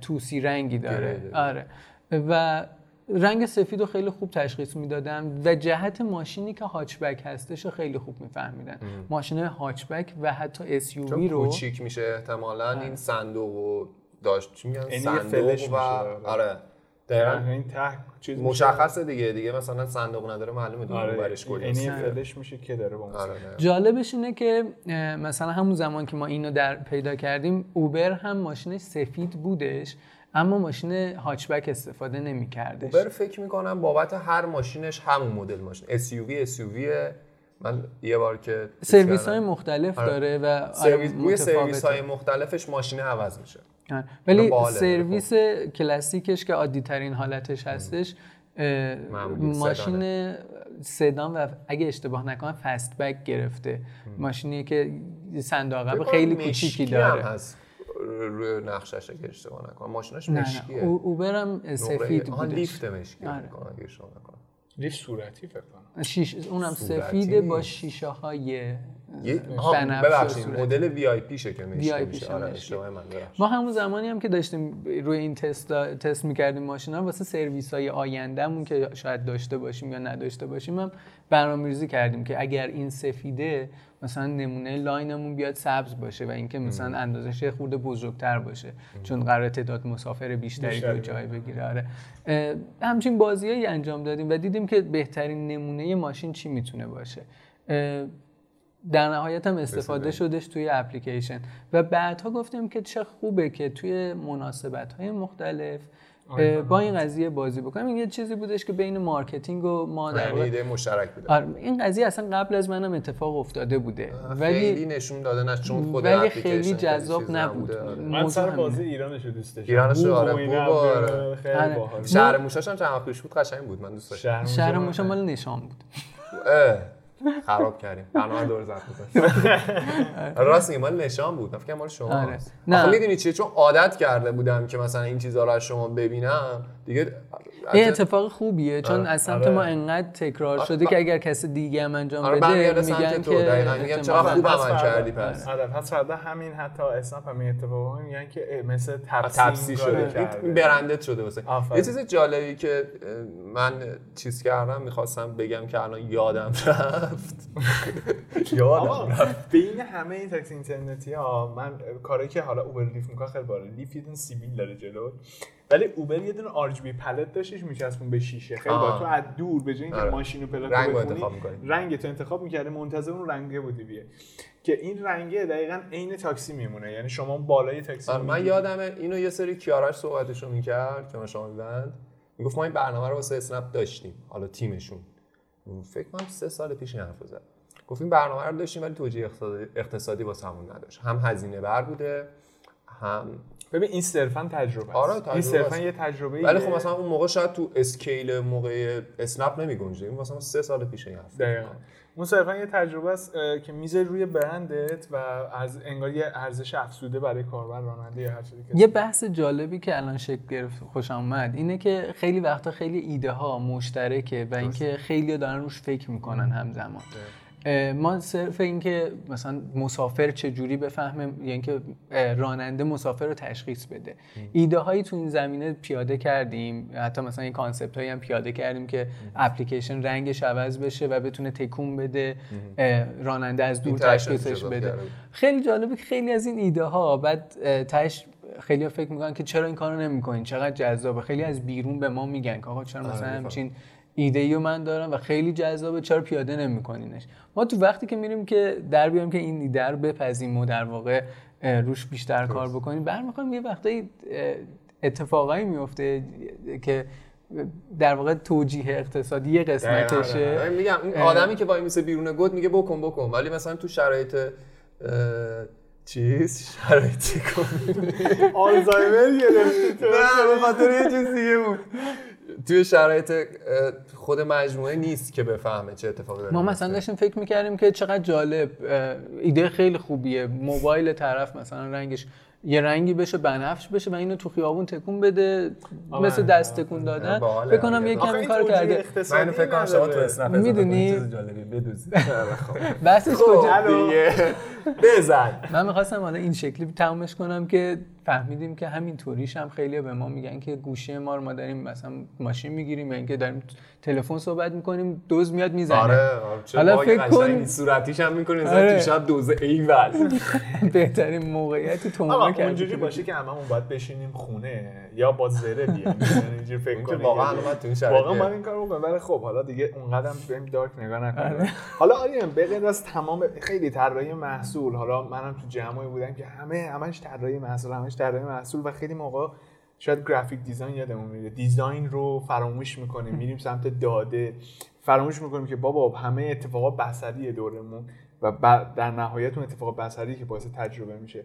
توسی رنگی داره. آره. و رنگ سفید رو خیلی خوب تشخیص می‌دادن و جهت ماشینی که هاچبک هستش رو خیلی خوب میفهمیدن. ماشین هاچبک و حتی SUV چون رو کوچیک میشه احتمالا این صندوق و داشت. چی میگن؟ یعنی صندوق فلش و میشه. آره. دقیقاً. این ته چیز میشه. مشخصه دیگه. دیگه مثلا صندوق نداره معلومه دیگه آره. برش یعنی کجاست یه فلش میشه که داره با آره. جالبش اینه که مثلا همون زمان که ما اینو در پیدا کردیم اوبر هم ماشینش سفید بودش اما ماشین هاچبک استفاده نمیکردش. اوبر فکر می‌کنم بابت هر ماشینش همون مدل ماشین. SUV SUV من یه بار که سرویس های. مختلف آره. داره و آره، سرویس های مختلفش ماشین عوض میشه. آره. ولی. سرویس کلاسیکش که عادی ترین حالتش هستش ماشین سدان و اگه اشتباه نکنم فست بک گرفته. ماشینی که صندوق خیلی کوچیکی داره. هست روی نقشش اگه اشتباه نکنم. ماشینش نه مشکیه. نه او- اوبر هم سفید بودش لیفت مشکی آره. اگه اشتباه نکنم. لیف صورتی فکر کنم. شیش اونم سفیده با. شیشه های ببخشید. مدل وی آی که شه آره ببخشید. ما همون زمانی هم که داشتیم روی این تست تست می‌کردیم ماشینا واسه سرویس های آیندهمون که شاید داشته باشیم یا نداشته باشیم هم برنامه‌ریزی کردیم که اگر این سفیده مثلا نمونه لاینمون بیاد سبز باشه و اینکه مثلا اندازش خورده بزرگتر باشه. چون قرار تعداد مسافر بیشتری رو جای بگیره. آره. همچین بازیایی انجام دادیم و دیدیم که بهترین نمونه ماشین چی می‌تونه باشه. در نهایت هم استفاده شدش توی اپلیکیشن. و بعدها گفتیم که چه خوبه که توی مناسبت های مختلف اه، با این قضیه بازی بکنیم. این یه چیزی بودش که بین marketing و ما در یعنی واقع ایده مشترک بوده. آره این قضیه اصلا قبل از منم اتفاق افتاده بوده. خیلی ولی نشون داده نه چون خود ولی اپلیکیشن خیلی جذاب نبود. آره. من سر. بازی ایرانش رو دوست داشتم. ایرانش رو بوق و آره، آره. خیلی آره. باحال. شهر موشاش هم چند وقت پیش بود قشنگ بود من دوست داشتم. شهر موشا مال نشان بود. خراب کردیم. برنامه دور زد راست میگی مال نشان بود. فکر کنم مال شما آره. نه. می‌دونی چیه چون عادت کرده بودم که مثلا این چیزها رو از شما ببینم. دیگه این اتفاق خوبیه چون از سمت آره. ما انقدر تکرار آره. شده که اگر کسی دیگه هم انجام آره بده میگن تو که دقیقاً میگن چقدر خوب عمل کردی پس؟ آره پس فردا همین حتی اسنپ همین اتفاقا میگن که مثل تپسی شده. برندت شده واسه. یه چیز جالبی که من چیز کردم می‌خواستم بگم که الان یادم رفت. یادم رفت. بین همه این تاکسی اینترنتی ها من کاری که حالا اوبر لیف می‌کنه خیلی بالا لیف یه سیبیل داره جلو. ولی اوبر یه دونه آر جی بی پلت داشتش میچسبون به شیشه خیلی. با تو از دور به جای اینکه آره. ماشین رو پلاک رنگ رو بخونی انتخاب می‌کنی. رنگ تو انتخاب می‌کردی منتظر اون رنگه بودی بیه که این رنگه دقیقا عین تاکسی میمونه یعنی شما بالای تاکسی آره، من. یادمه اینو یه سری کیاراش صحبتشو می‌کرد که من شما میبند می‌گفت ما این برنامه رو واسه اسنپ داشتیم حالا تیمشون فکر کنم سه سال پیش این حرفو زد گفت این برنامه رو داشتیم ولی توجیه اقتصادی, اقتصادی واسه همون نداشت هم هزینه بر بوده هم ببین این صرفا تجربه است. آره، تجربه این صرفا. یه تجربه ولی خب مثلا اون موقع شاید تو اسکیل موقع اسنپ نمی گنجه این مثلا سه سال پیش این حرف دقیقاً. اون صرفا یه تجربه است که میزه روی برندت و از انگار یه ارزش افزوده برای کاربر راننده یا هر چیزی که یه بحث جالبی که الان شکل گرفت خوشم اومد اینه که خیلی وقتا خیلی ایده ها مشترکه و اینکه خیلی دارن روش فکر می‌کنن همزمان. ما صرف اینکه مثلا مسافر چجوری بفهمه یعنی که اه، راننده مسافر رو تشخیص بده. ایده هایی تو این زمینه پیاده کردیم. حتی مثلا این کانسپت هایی هم پیاده کردیم که اپلیکیشن رنگش عوض بشه و بتونه تکون بده. راننده از دور تشخیصش بده. خیلی جالبه که خیلی از این ایده ها بعد تهش خیلی فکر می‌کنن که چرا این کارو نمی‌کنین؟ چقدر جذابه. خیلی از بیرون به ما میگن که آقا چرا مثلا می‌فهمم. همچین ایده ای من دارم و خیلی جذابه چرا پیاده نمیکنینش؟ ما تو وقتی که میریم که در بیاریم که این ایده رو بپذیم و در واقع روش بیشتر کار بکنیم برمیخوایم یه وقتایی اتفاقایی میفته که در واقع توجیه اقتصادی یه قسمتشه. میگم این آدمی که وای میسه بیرون گود میگه بکن بکن. ولی مثلا تو شرایط چیز شرایطی کن آلزایمر گرفتی تو نه به خاطر یه چیز دیگه بود. توی شرایط خود مجموعه نیست که بفهمه چه اتفاقی داره ما. مثلا داشتیم فکر می‌کردیم که چقدر جالب ایده خیلی خوبیه. موبایل طرف مثلا رنگش یه رنگی بشه بنفش بشه و اینو تو خیابون تکون بده مثل دست تکون دادن. باحاله. فکر کنم یه آخه کمی این کار کرده. من اینو فکر کنم شما تو. اسنپ می‌دونی؟ چیز جالبی بدوزی بحثش خب. کجا؟ دیگه. بزن. من می‌خواستم حالا این شکلی تمامش کنم که فهمیدیم که همین طوریش هم خیلی به ما میگن که گوشی ما رو ما داریم مثلا ماشین می‌گیریم یا اینکه داریم تلفن صحبت می‌کنیم دوز میاد می‌زنه. آره آره. حالا فکر کن-. صورتیش هم می‌کنه آره. تو شب دوزه ایول بهترین موقعیتی تو اونجوری باشه که هممون باید بشینیم خونه یا با زره بیایم. یعنی اینجوری فکر کنیم. واقعا من تو این شرایط واقعا من این کارو ولی خب حالا دیگه اونقدر بریم دارک نگاه نکنیم. حالا آریان به غیر از تمام خیلی طراحی محصول حالا منم تو جمعی بودم که همه همش طراحی محصول همش طراحی محصول و خیلی موقع شاید گرافیک دیزاین یادمون میره. دیزاین رو فراموش می‌کنیم میریم سمت داده. فراموش می‌کنیم که بابا همه اتفاقات بصری دورمون و در نهایت اون اتفاق بصری که باعث تجربه میشه.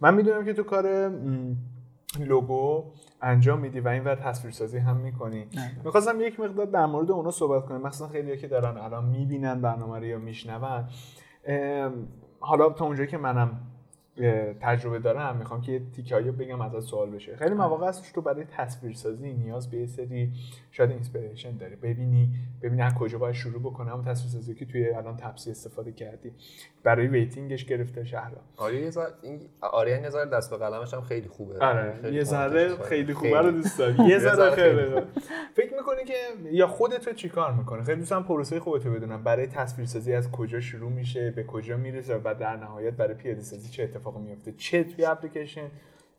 من می‌دونم که تو کار لوگو انجام میدی و این ور تصویرسازی هم می‌کنی. می‌خواستم یک مقدار در مورد اونا صحبت کنیم. مثلا خیلی که دارن الان می‌بینن برنامه رو یا میشنون. حالا تا اونجایی که منم تجربه دارم می‌خوام که تیکه بگم ازت سوال بشه. خیلی مواقع هستش تو برای تصویرسازی نیاز به یه سری شاید inspiration داری. ببینی ببینی از کجا باید شروع بکنم اون تصویرسازی که توی الان تپسی استفاده کردی. برای waiting ش گرفته شهر آره یه ذره این آریان یه ذره دست به قلمش هم خیلی خوبه. آره خیلی یه ذره. خیلی خوبه رو دوست داری. یه ذره خیلی. فکر می‌کنی که یا خودت رو چیکار می‌کنه خیلی دوستم پروسه خودت رو بدونم برای تصویرسازی از کجا شروع میشه به کجا می‌رسه و در نهایت برای پیاده سازی چه اتفاقی میفته چه توی اپلیکیشن؟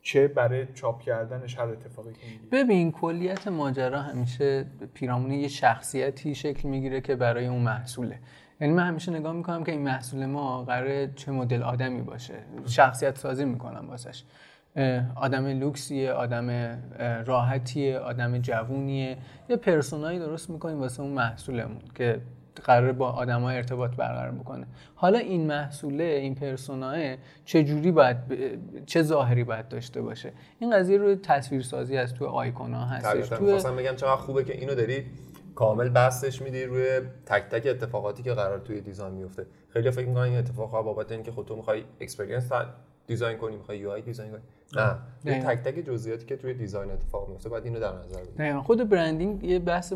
چه برای چاپ کردنش هر اتفاقی که ببین کلیت ماجرا همیشه پیرامون یه شخصیتی شکل می‌گیره که برای اون محصوله. یعنی من همیشه نگاه می‌کنم که این محصول ما قراره چه مدل آدمی باشه. شخصیت سازی می‌کنم واسش. آدم لوکسیه آدم راحتیه آدم جوونیه. یه persona یی درست می‌کنیم واسه اون محصولمون که قرار با آدما ارتباط برقرار بکنه. حالا این محصوله این persona ه چه جوری باید ب- چه ظاهری باید داشته باشه؟ این قضیه رو تصویرسازی از تو آیکونا هستش طبیعتا تو می‌خواستم بگم چقدر خوبه که اینو داری کامل بسطش میدی روی تک تک اتفاقاتی که قرار توی design میفته خیلی فکر می‌کنن این اتفاقا بابت اینکه خود تو می‌خوای experience design کنی می‌خوای UI design کنی. نه. این. تک تک جزئیاتی که توی design اتفاق میفته باید اینو در نظر بگیری. دقیقاً. خود branding یه بحث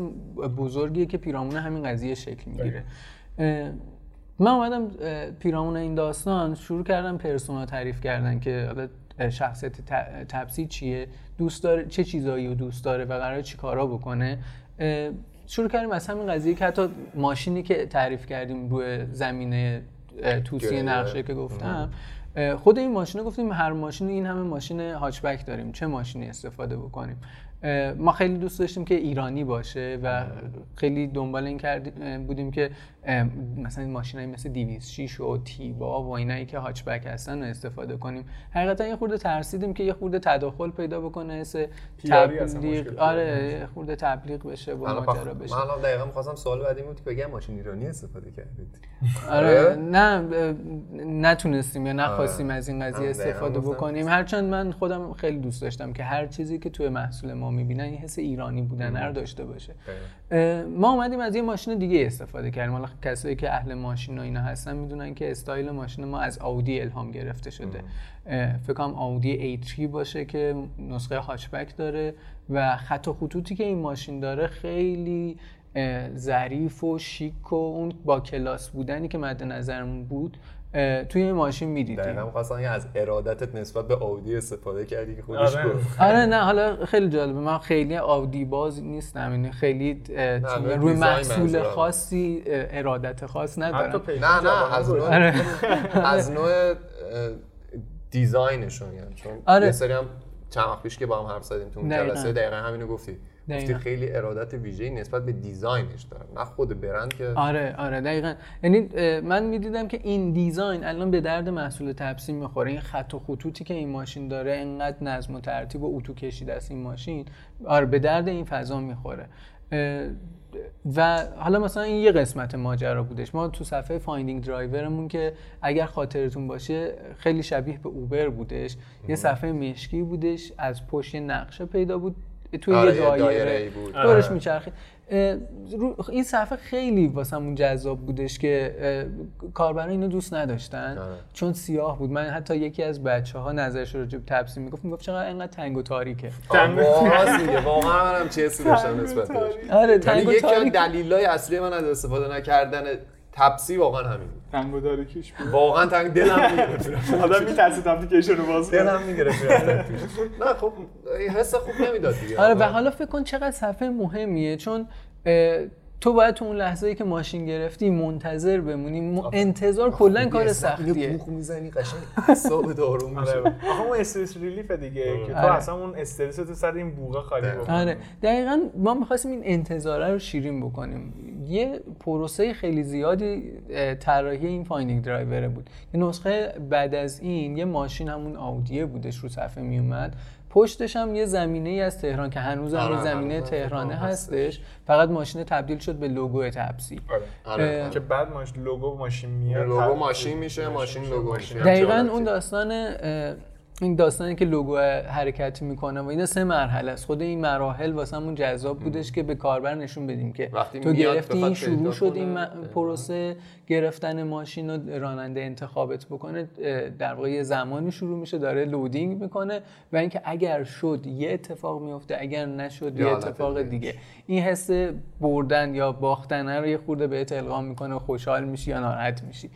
بزرگیه که پیرامون همین قضیه شکل می‌گیره. اه، من اومدم پیرامون این داستان شروع کردم persona تعریف کردن که حالا شخصیت تپسی چیه دوست داره چه چیزایی رو دوست داره و قرار چی کارا بکنه. شروع کردیم از همین قضیه که حتی ماشینی که تعریف کردیم روی زمینه توسی. نقشه که گفتم. خود این ماشین گفتیم هر ماشینی این همه ماشین هاچبک داریم. چه ماشینی استفاده بکنیم؟ ما خیلی دوست داشتیم که ایرانی باشه و خیلی دنبال این بودیم که مثلا این ماشینایی مثل 206 و تیوا و اینایی که هاچبک هستن رو استفاده کنیم. حقیقتا یه خورده ترسیدیم که یه خورده تداخل پیدا بکنه حس پیاری اصلا مشکل تبلیغ آره یه خورده تبلیغ بشه و ماجرا بشه. من الان دقیقا می‌خواستم سوال بعدی بود که بگم ماشین ایرانی استفاده کردید. آره نه اه، نتونستیم یا نخواستیم آره. از این قضیه آره، استفاده. بکنیم. هرچند من خودم خیلی دوست داشتم که هر چیزی که توی محصول ما می‌بینن این حس ایرانی بودن رو داشته باشه. ما اومدیم از یه ماشین دیگه استفاده کردیم. حالا کسایی که اهل ماشین و اینا هستن می‌دونن که استایل ماشین ما از آودی الهام گرفته شده. فکر کنم آودی A3 باشه که نسخه هاچبک داره و خط و خطوطی که این ماشین داره خیلی ظریف و شیک و اون با کلاس بودنی که مد نظرمون بود توی این ماشین می‌دیدیم دقیقا می‌خواستم از ارادتت نسبت به آودی استفاده کردی که خودش آره. گفت آره نه حالا خیلی جالبه من خیلی آودی باز نیستم یعنی خیلی روی محصول. خاصی ارادت خاص ندارم نه نه از رو- نوع آره. از نوع design شون یعنی چون آره. یه سری هم چند وقت پیش که با هم حرف زدیم تو اون. جلسه دقیقا همینو گفتی گفتی. خیلی ارادت ویژه‌ای نسبت به design ش داره نه خود برند که آره آره دقیقا. یعنی من می‌دیدم که این design الان به درد محصول تپسی می‌خوره. این خط و خطوطی که این ماشین داره انقدر نظم و ترتیب و اتو کشیده است این ماشین آره به درد این فضا می‌خوره. و حالا مثلا این یه قسمت ماجرا بودش. ما تو صفحه finding driver مون که اگر خاطرتون باشه خیلی شبیه به اوبر بودش. یه صفحه مشکی بودش از پشت نقشه پیدا بود. توی آره، یه دایره, دایره‌ای بود. دورش آره. میچرخه این صفحه خیلی واسمون جذاب بودش که اه، کاربرا اینو دوست نداشتن. آره. چون سیاه بود. من حتی یکی از بچه ها نظرش رو به تپسی می‌گفت می‌گفت چقدر اینقدر تنگ و تاریکه. واقعا دیگه. واقعا منم چه حسی داشتم نسبت بهش. آره یعنی تنگ و یکی از تاریک. دلایل اصلی من از استفاده نکردن تپسی واقعا همین بود. تنگ و تاریکیش بود؟ واقعا تنگ دلم می‌گرفت. آدم میترسید اپلیکیشن رو باز کنه. دلم می‌گرفت نه خب این حس خوب نمی‌داد دیگه. آره و حالا فکر کن چقدر صفحه مهمیه. چون تو باید تو اون لحظه ای که ماشین گرفتی منتظر بمونی. م- انتظار کلا کار سختیه. بوخ می‌زنی قشنگ اعصاب داروم میشه. آره. آخه اون استرس ریلیف دیگه که تو آره. اصلا اون استرس تو سر این بوغه خالی دقیقاً. بکنی. آره. دقیقا ما می‌خواستیم این انتظاره رو شیرین بکنیم. یه پروسه خیلی زیادی طراحی این finding driver بود. یه نسخه بعد از این یه ماشین همون آودیه بودش رو صفحه میومد پشتش هم یه زمینه ای از تهران که هنوز هم آره، یه زمینه هنوز تهرانه هستش. فقط ماشین تبدیل شد به لوگو تپسی آره. آره. اه، که بعد ماش لوگو ماشین میاد. لوگو ماشین میشه ماشین لوگو میشه. دقیقا اون. داستان اه، این داستانی که لوگو حرکتی می‌کنه و اینا سه مرحله است خود این مراحل واسمون جذاب بودش که به کاربر نشون بدیم که وقتی تو گرفتی این شروع شد این. پروسه گرفتن ماشین و راننده انتخابت بکنه در واقع یه زمانی شروع میشه داره لودینگ می‌کنه و اینکه اگر شد یه اتفاق میفته اگر نشد یه اتفاق دیگه. این حس بردن یا باختن رو یه خورده بهت القا می‌کنه خوشحال میشی یا ناراحت میشی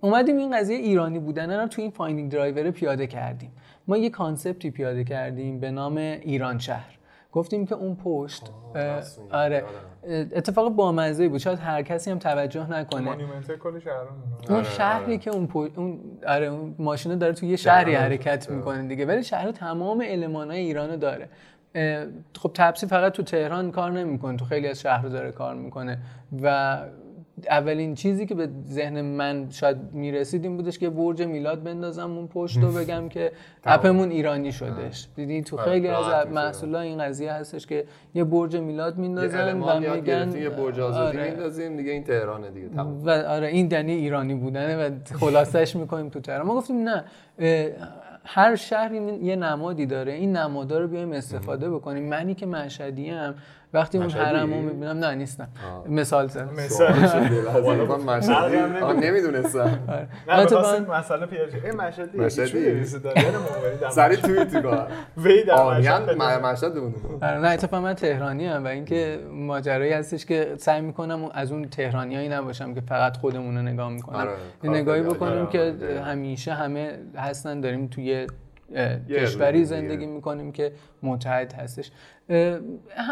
اومدیم این قضیه ایرانی بودن رو تو این finding driver پیاده کردیم. ما یه concept ی پیاده کردیم به نام ایران شهر. گفتیم که اون پشت آره. یادمه. اتفاق بامزه بود. شاید هر کسی هم توجه نکنه. کل شهرمون اون آره، شهری آره. که اون پو... اون آره اون ماشینه داره تو یه شهری. حرکت می‌کنه دیگه. ولی شهر تمام المانای ایرانو داره. خب تپسی فقط تو تهران کار نمی‌کنه. تو خیلی از شهر داره کار می‌کنه. و اولین چیزی که به ذهن من شاید می‌رسید این بودش که برج میلاد بندازم اون پشت و بگم که اپمون ایرانی شدش. دیدی تو آره، خیلی از. محصولا این قضیه هستش که یه برج میلاد میندازن و میگن یه برج آزادی آره. میندازیم دیگه این تهرانه دیگه و آره این دنی ایرانی بودنه و خلاصش می‌کنیم تو تهران. ما گفتیم نه هر شهری یه نمادی داره این نمادا رو بیایم استفاده بکنیم. منی که مشهدی ام وقتی اون؟ حرم رو می‌بینم نه نیستم آه. مثال زدم مثال من مشهدی آه، نمی‌دونستم آره. نه اتفاقاً- می‌خواستیم مسئله شه. این مشهدی مشهدی؟ سری. توی تو کار وی در آنیان مشهد بده. مشهد بودم آره، نه اتفاقا من تهرانی هم و اینکه ماجرایی هستش که سعی می‌کنم از اون تهرانیایی نباشم که فقط خودمون رو نگاه می‌کنم آره، نگاهی بکنیم. که. همیشه همه هستن داریم توی کشوری زندگی. می‌کنیم که متحد هستش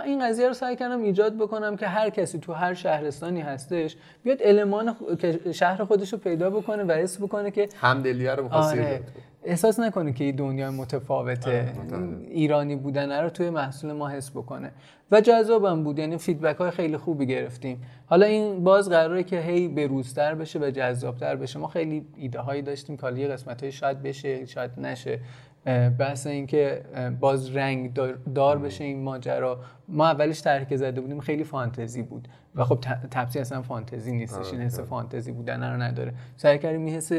این قضیه رو سعی کردم ایجاد بکنم که هر کسی تو هر شهرستانی هستش بیاد المان که شهر خودش رو پیدا بکنه و حس بکنه که همدلیه رو آره. احساس نکنه که این دنیا متفاوته متفاوته. ایرانی بودن رو توی محصول ما حس بکنه و جذابم بود یعنی فیدبک های خیلی خوبی گرفتیم حالا این باز قراره که هی بروزتر بشه و جذابتر بشه ما خیلی ایده هایی داشتیم که حالا یه قسمت های شاید بشه شاید نشه بحث این که اه، باز رنگ دار- بشه این ماجرا. ما اولش طرحی که زده بودیم خیلی فانتزی بود. و خب تپسی اصلا فانتزی نیستش. این حس فانتزی بودن رو نداره. سعی کردیم این حس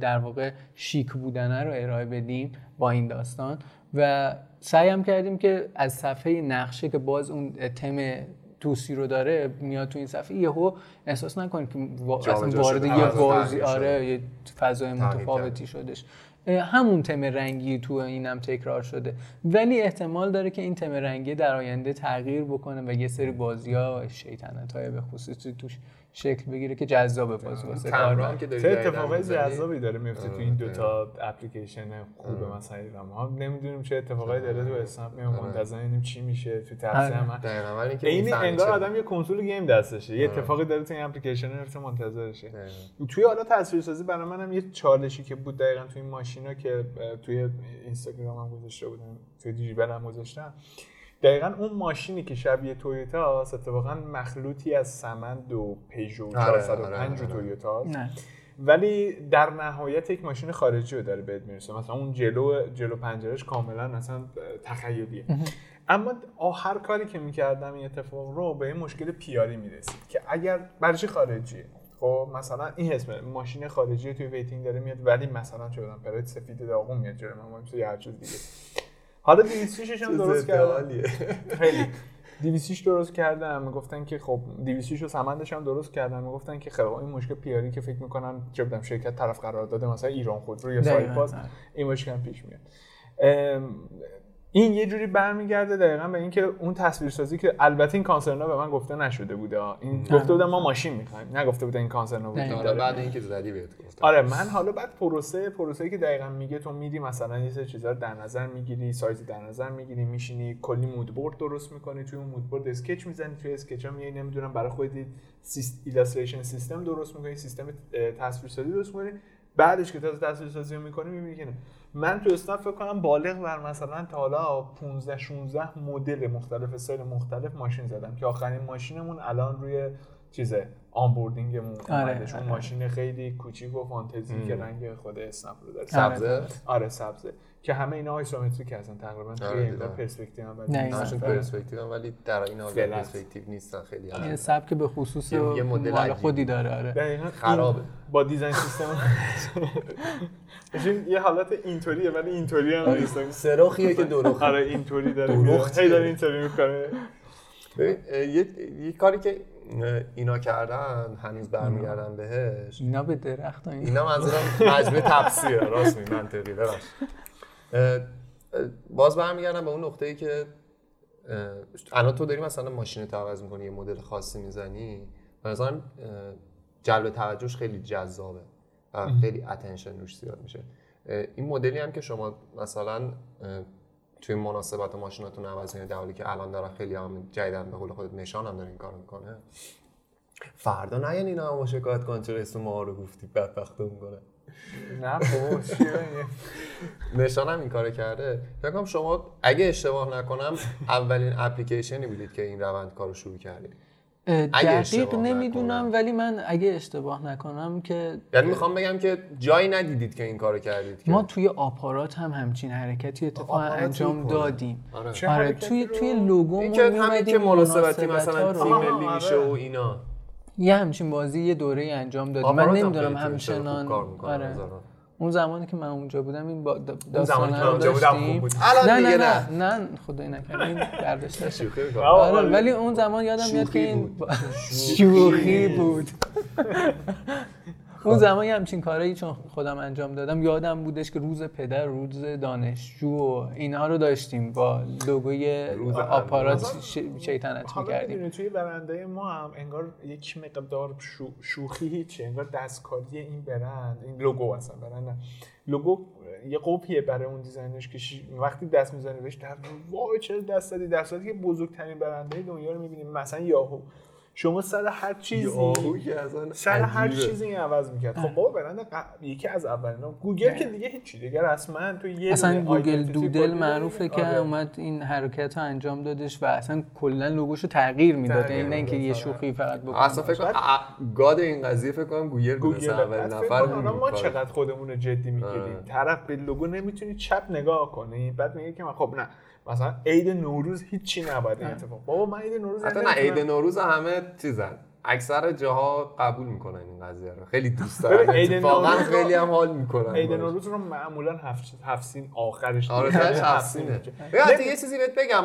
در واقع شیک بودن رو ارائه بدیم با این داستان. و سعی هم کردیم که از صفحه نقشه که باز اون تم توسی رو داره میاد تو این صفحه یهو احساس نکنید که اصلا وارد. یه بازی. آره. یه فضای متفاوتی شدش. همون تم رنگی تو اینم تکرار شده. ولی احتمال داره که این تم رنگی در آینده تغییر بکنه و یه سری بازی ها شیطنت های به خصوصی توش شکل بگیره که جذاب باز واسه کاربر. که داری اتفاقای. جذابی داره میفته تو این دوتا اپلیکیشن خوب مثلا ایران ما هم نمی‌دونیم چه اتفاقایی داره تو اسنپ میام منتظر اینیم چی میشه تو تپسی آره. هم دقیقاً ولی اینکه این انگار آدم یه کنسول گیم دستشه یه آره. اتفاقی داره تو این اپلیکیشن میفته منتظرشه. توی حالا تصویرسازی برای منم یه چالشی که بود دقیقا توی این ماشینا که توی اینستاگرام هم گذاشته بودم توی دیجیبل هم گذاشتم دقیقا اون ماشینی که شبیه تویوتا است اتفاقا مخلوطی از سمند و پیژو آره، 405 آره، آره. تویوتا نه. ولی در نهایت یک ماشین خارجی رو داره بهت می‌رسه. مثلا اون جلو جلو پنجرش کاملا مثلا تخیلیه. اما آخر کاری که می‌کردم این اتفاق رو به این مشکل پیاری می‌رسید که اگر برای چی خارجیه؟ خب مثلا این اسم ماشین خارجی توی waiting داره میاد ولی مثلا چه بدونم پرایت سفید داغون میاد جلوی من یه هر چیز دیگه. حالا 206 هم درست کردم. خیلی. 206 درست کردم. می‌گفتن که خب 206 و سمندش هم درست کردم می‌گفتن که خب این مشکل PR ی که فکر می‌کنن چه بدم شرکت طرف قرار داده مثلا ایران خودرو یا. سایپاس این مشکل پیش میاد. این یه جوری برمیگرده دقیقا به اینکه اون تصویرسازی که البته این concern ا به من گفته نشده بوده این گفته بودن ما ماشین می‌خوایم. نگفته بودن این concern ا بود دقیقاً. آره بعد اینکه زدی بهت گفتم. آره من حالا بعد پروسه پروسه که دقیقا میگه تو میری مثلا یه سری چیزا رو در نظر می‌گیری سایز در نظر می‌گیری میشینی کلی moodboard درست می‌کنی توی اون moodboard sketch می‌زنی توی sketch ها میای نمی‌دونم برای خودت illustration system درست می‌کنی سیستم تصویرسازی درست می‌کنی. بعدش که تازه تصویرسازی رو می‌کنی می‌بینی که نه. من تو اسنپ فکر کنم بالغ بر مثلا تا حالا 15 16 مدل مختلف استایل مختلف ماشین زدم که آخرین ماشینمون الان روی چیزه onboarding مون آره، اومده. چون آره. ماشین خیلی کوچیک و فانتزی که رنگ خود اسنپ رو داره سبزه آره سبزه که همه اینا آیسومتریک هستن تقریبا توی آره، انگار. پرسپکتیو هم نه، ولی همشون. پرسپکتیو هم ولی در این حال. پرسپکتیو نیستن خیلی هم. این سبک به خصوص یه- یه مدل. خودی داره آره دقیقاً خرابه. با دیزاین سیستم ببین، یه حالت اینطوریه ولی اینطوری هم نیست سراخیه که دروخ آره اینطوری داره؟ هی داره اینطوری می‌کنه یه یه کاری که اینا کردن هنوز برمیگردم بهش اینا به درخت اینا منظورم مجموعه تفسیره راست می منطقی باز برمیگردم به اون نقطه ای که الان تو داری مثلا ماشین تو عوض می‌کنی یه مدل خاصی می‌زنی مثلا جلب توجهش خیلی جذابه و خیلی اتنشن روش زیاد میشه. این مدلی هم که شما مثلا توی مناسبت ماشیناتون عوض می‌کنید در حالی که الان دارن خیلی هم جدیدن به قول خودت نشان هم داره این کارو می‌کنه فردا نه یعنی اینا هم شکایت کنن چرا اسم ما رو گفتی بدبختمون کنه نه بابا چیه این؟ نشان هم این کارو کرده فکر شما اگه اشتباه نکنم اولین اپلیکیشنی بودید که این روند کارو شروع کردید دقیق اشتباه نمی‌دونم نکنم. ولی من اگه اشتباه نکنم که یعنی می‌خوام بگم که جایی ندیدید که این کارو کردید که ما توی آپارات هم همچین حرکتی اتفاقا آپارات انجام. دادیم آره. آره توی رو؟ توی لوگو که همین که مناسبتی مثلا تیم ملی میشه آره. و اینا یه همچین بازی یه دوره انجام دادیم من نمی‌دونم همچنان آره. اون زمانی که من اونجا بودم این با اون زمانی که رو اونجا بودم بود. الان نه نه نه. نه. خدای نکنه. این برداشت آره. ولی اون زمان یادم میاد که این شوخی. بود. اون زمان یه همچین کارایی چون خودم انجام دادم یادم بودش که روز پدر روز دانشجو و اینها رو داشتیم با لوگوی روز آپارات شیطنت می‌کردیم. توی برنده ما هم انگار یک مقدار شو- شوخی هیچه انگار دستکاری این برند این لوگو اصلا برند نه. لوگو یه قوپیه برای اون design ش که وقتی دست می‌زنی بهش در وای چرا دست دادی در که بزرگترین برنده دنیا رو می‌بینیم مثلا یاهو. شما سر هر چیزی سر هر. چیزی این عوض می‌کرد. خب بابا برند ق- یکی از اولین ها. گوگل که دیگه هیچی. دیگه رسما تو یه اصلا گوگل doodle معروفه که آره. اومد این حرکت رو انجام دادش و اصلا کلا لوگوشو تغییر می‌داد. تغییر یعنی نه اینکه یه آره. شوخی فقط بکنه. اصلا فکر کنم god این قضیه فکر کنم گوگل گوگل. مثلا اولین بعد فکر نفر ما. چقدر خودمون رو جدی می‌گیریم. آره. طرف به لوگو نمی‌تونی چپ نگاه کنی. بعد میگه که من خب نه. مثلا عید نوروز هیچی نباید این اتفاق. بابا من عید نوروز حتی نه عید نوروز همه چیزن. اکثر جاها قبول می‌کنن این قضیه رو. خیلی دوست دارن. اتفاقا رو- خیلی هم حال می‌کنن عید. نوروز رو معمولا هفت هفسین آخرش آره. ببین، حتی یه چیزی بهت بگم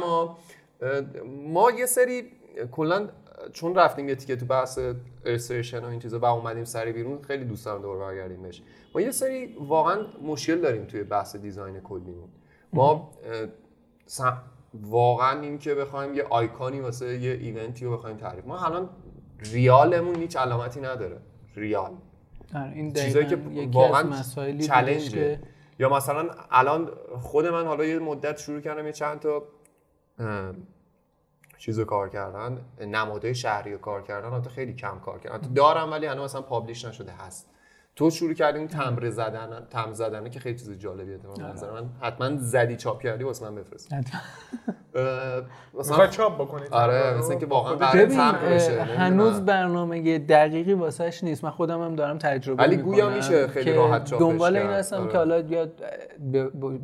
ما یه سری کلا چون رفتیم یه تیکه تو بحث استیشن و این چیزا و اومدیم سری بیرون خیلی دوست دارم دور برگردیم بهش. ما یه سری واقعا مشکل داریم توی بحث دیزاین کلیمون. ما اه، س- واقعا این که بخوایم یه آیکانی واسه یه ایونتی رو بخوایم تعریف ما الان ریالمون هیچ علامتی نداره. ریال. آره این چیزایی که واقعا چلنجه که یا مثلا الان خود من حالا یه مدت شروع کردم یه چند تا چیز رو کار کردن نمادهای شهری رو کار کردن حتی خیلی کم کار کردن. حتی دارم ولی هنوز مثلا پابلیش نشده هست. تو شروع کردی اون تمبر زدن تمبر زدنه که خیلی چیز جالبیه به نظر من حتما زدی چاپ کردی واسه من بفرست مثلا چاپ بکنید آره مثلا که واقعا بشه. هنوز برنامه دقیقی واسهش نیست من خودم هم دارم تجربه ولی گویا میشه خیلی راحت چاپش دنبال این. هستم آره. که حالا یا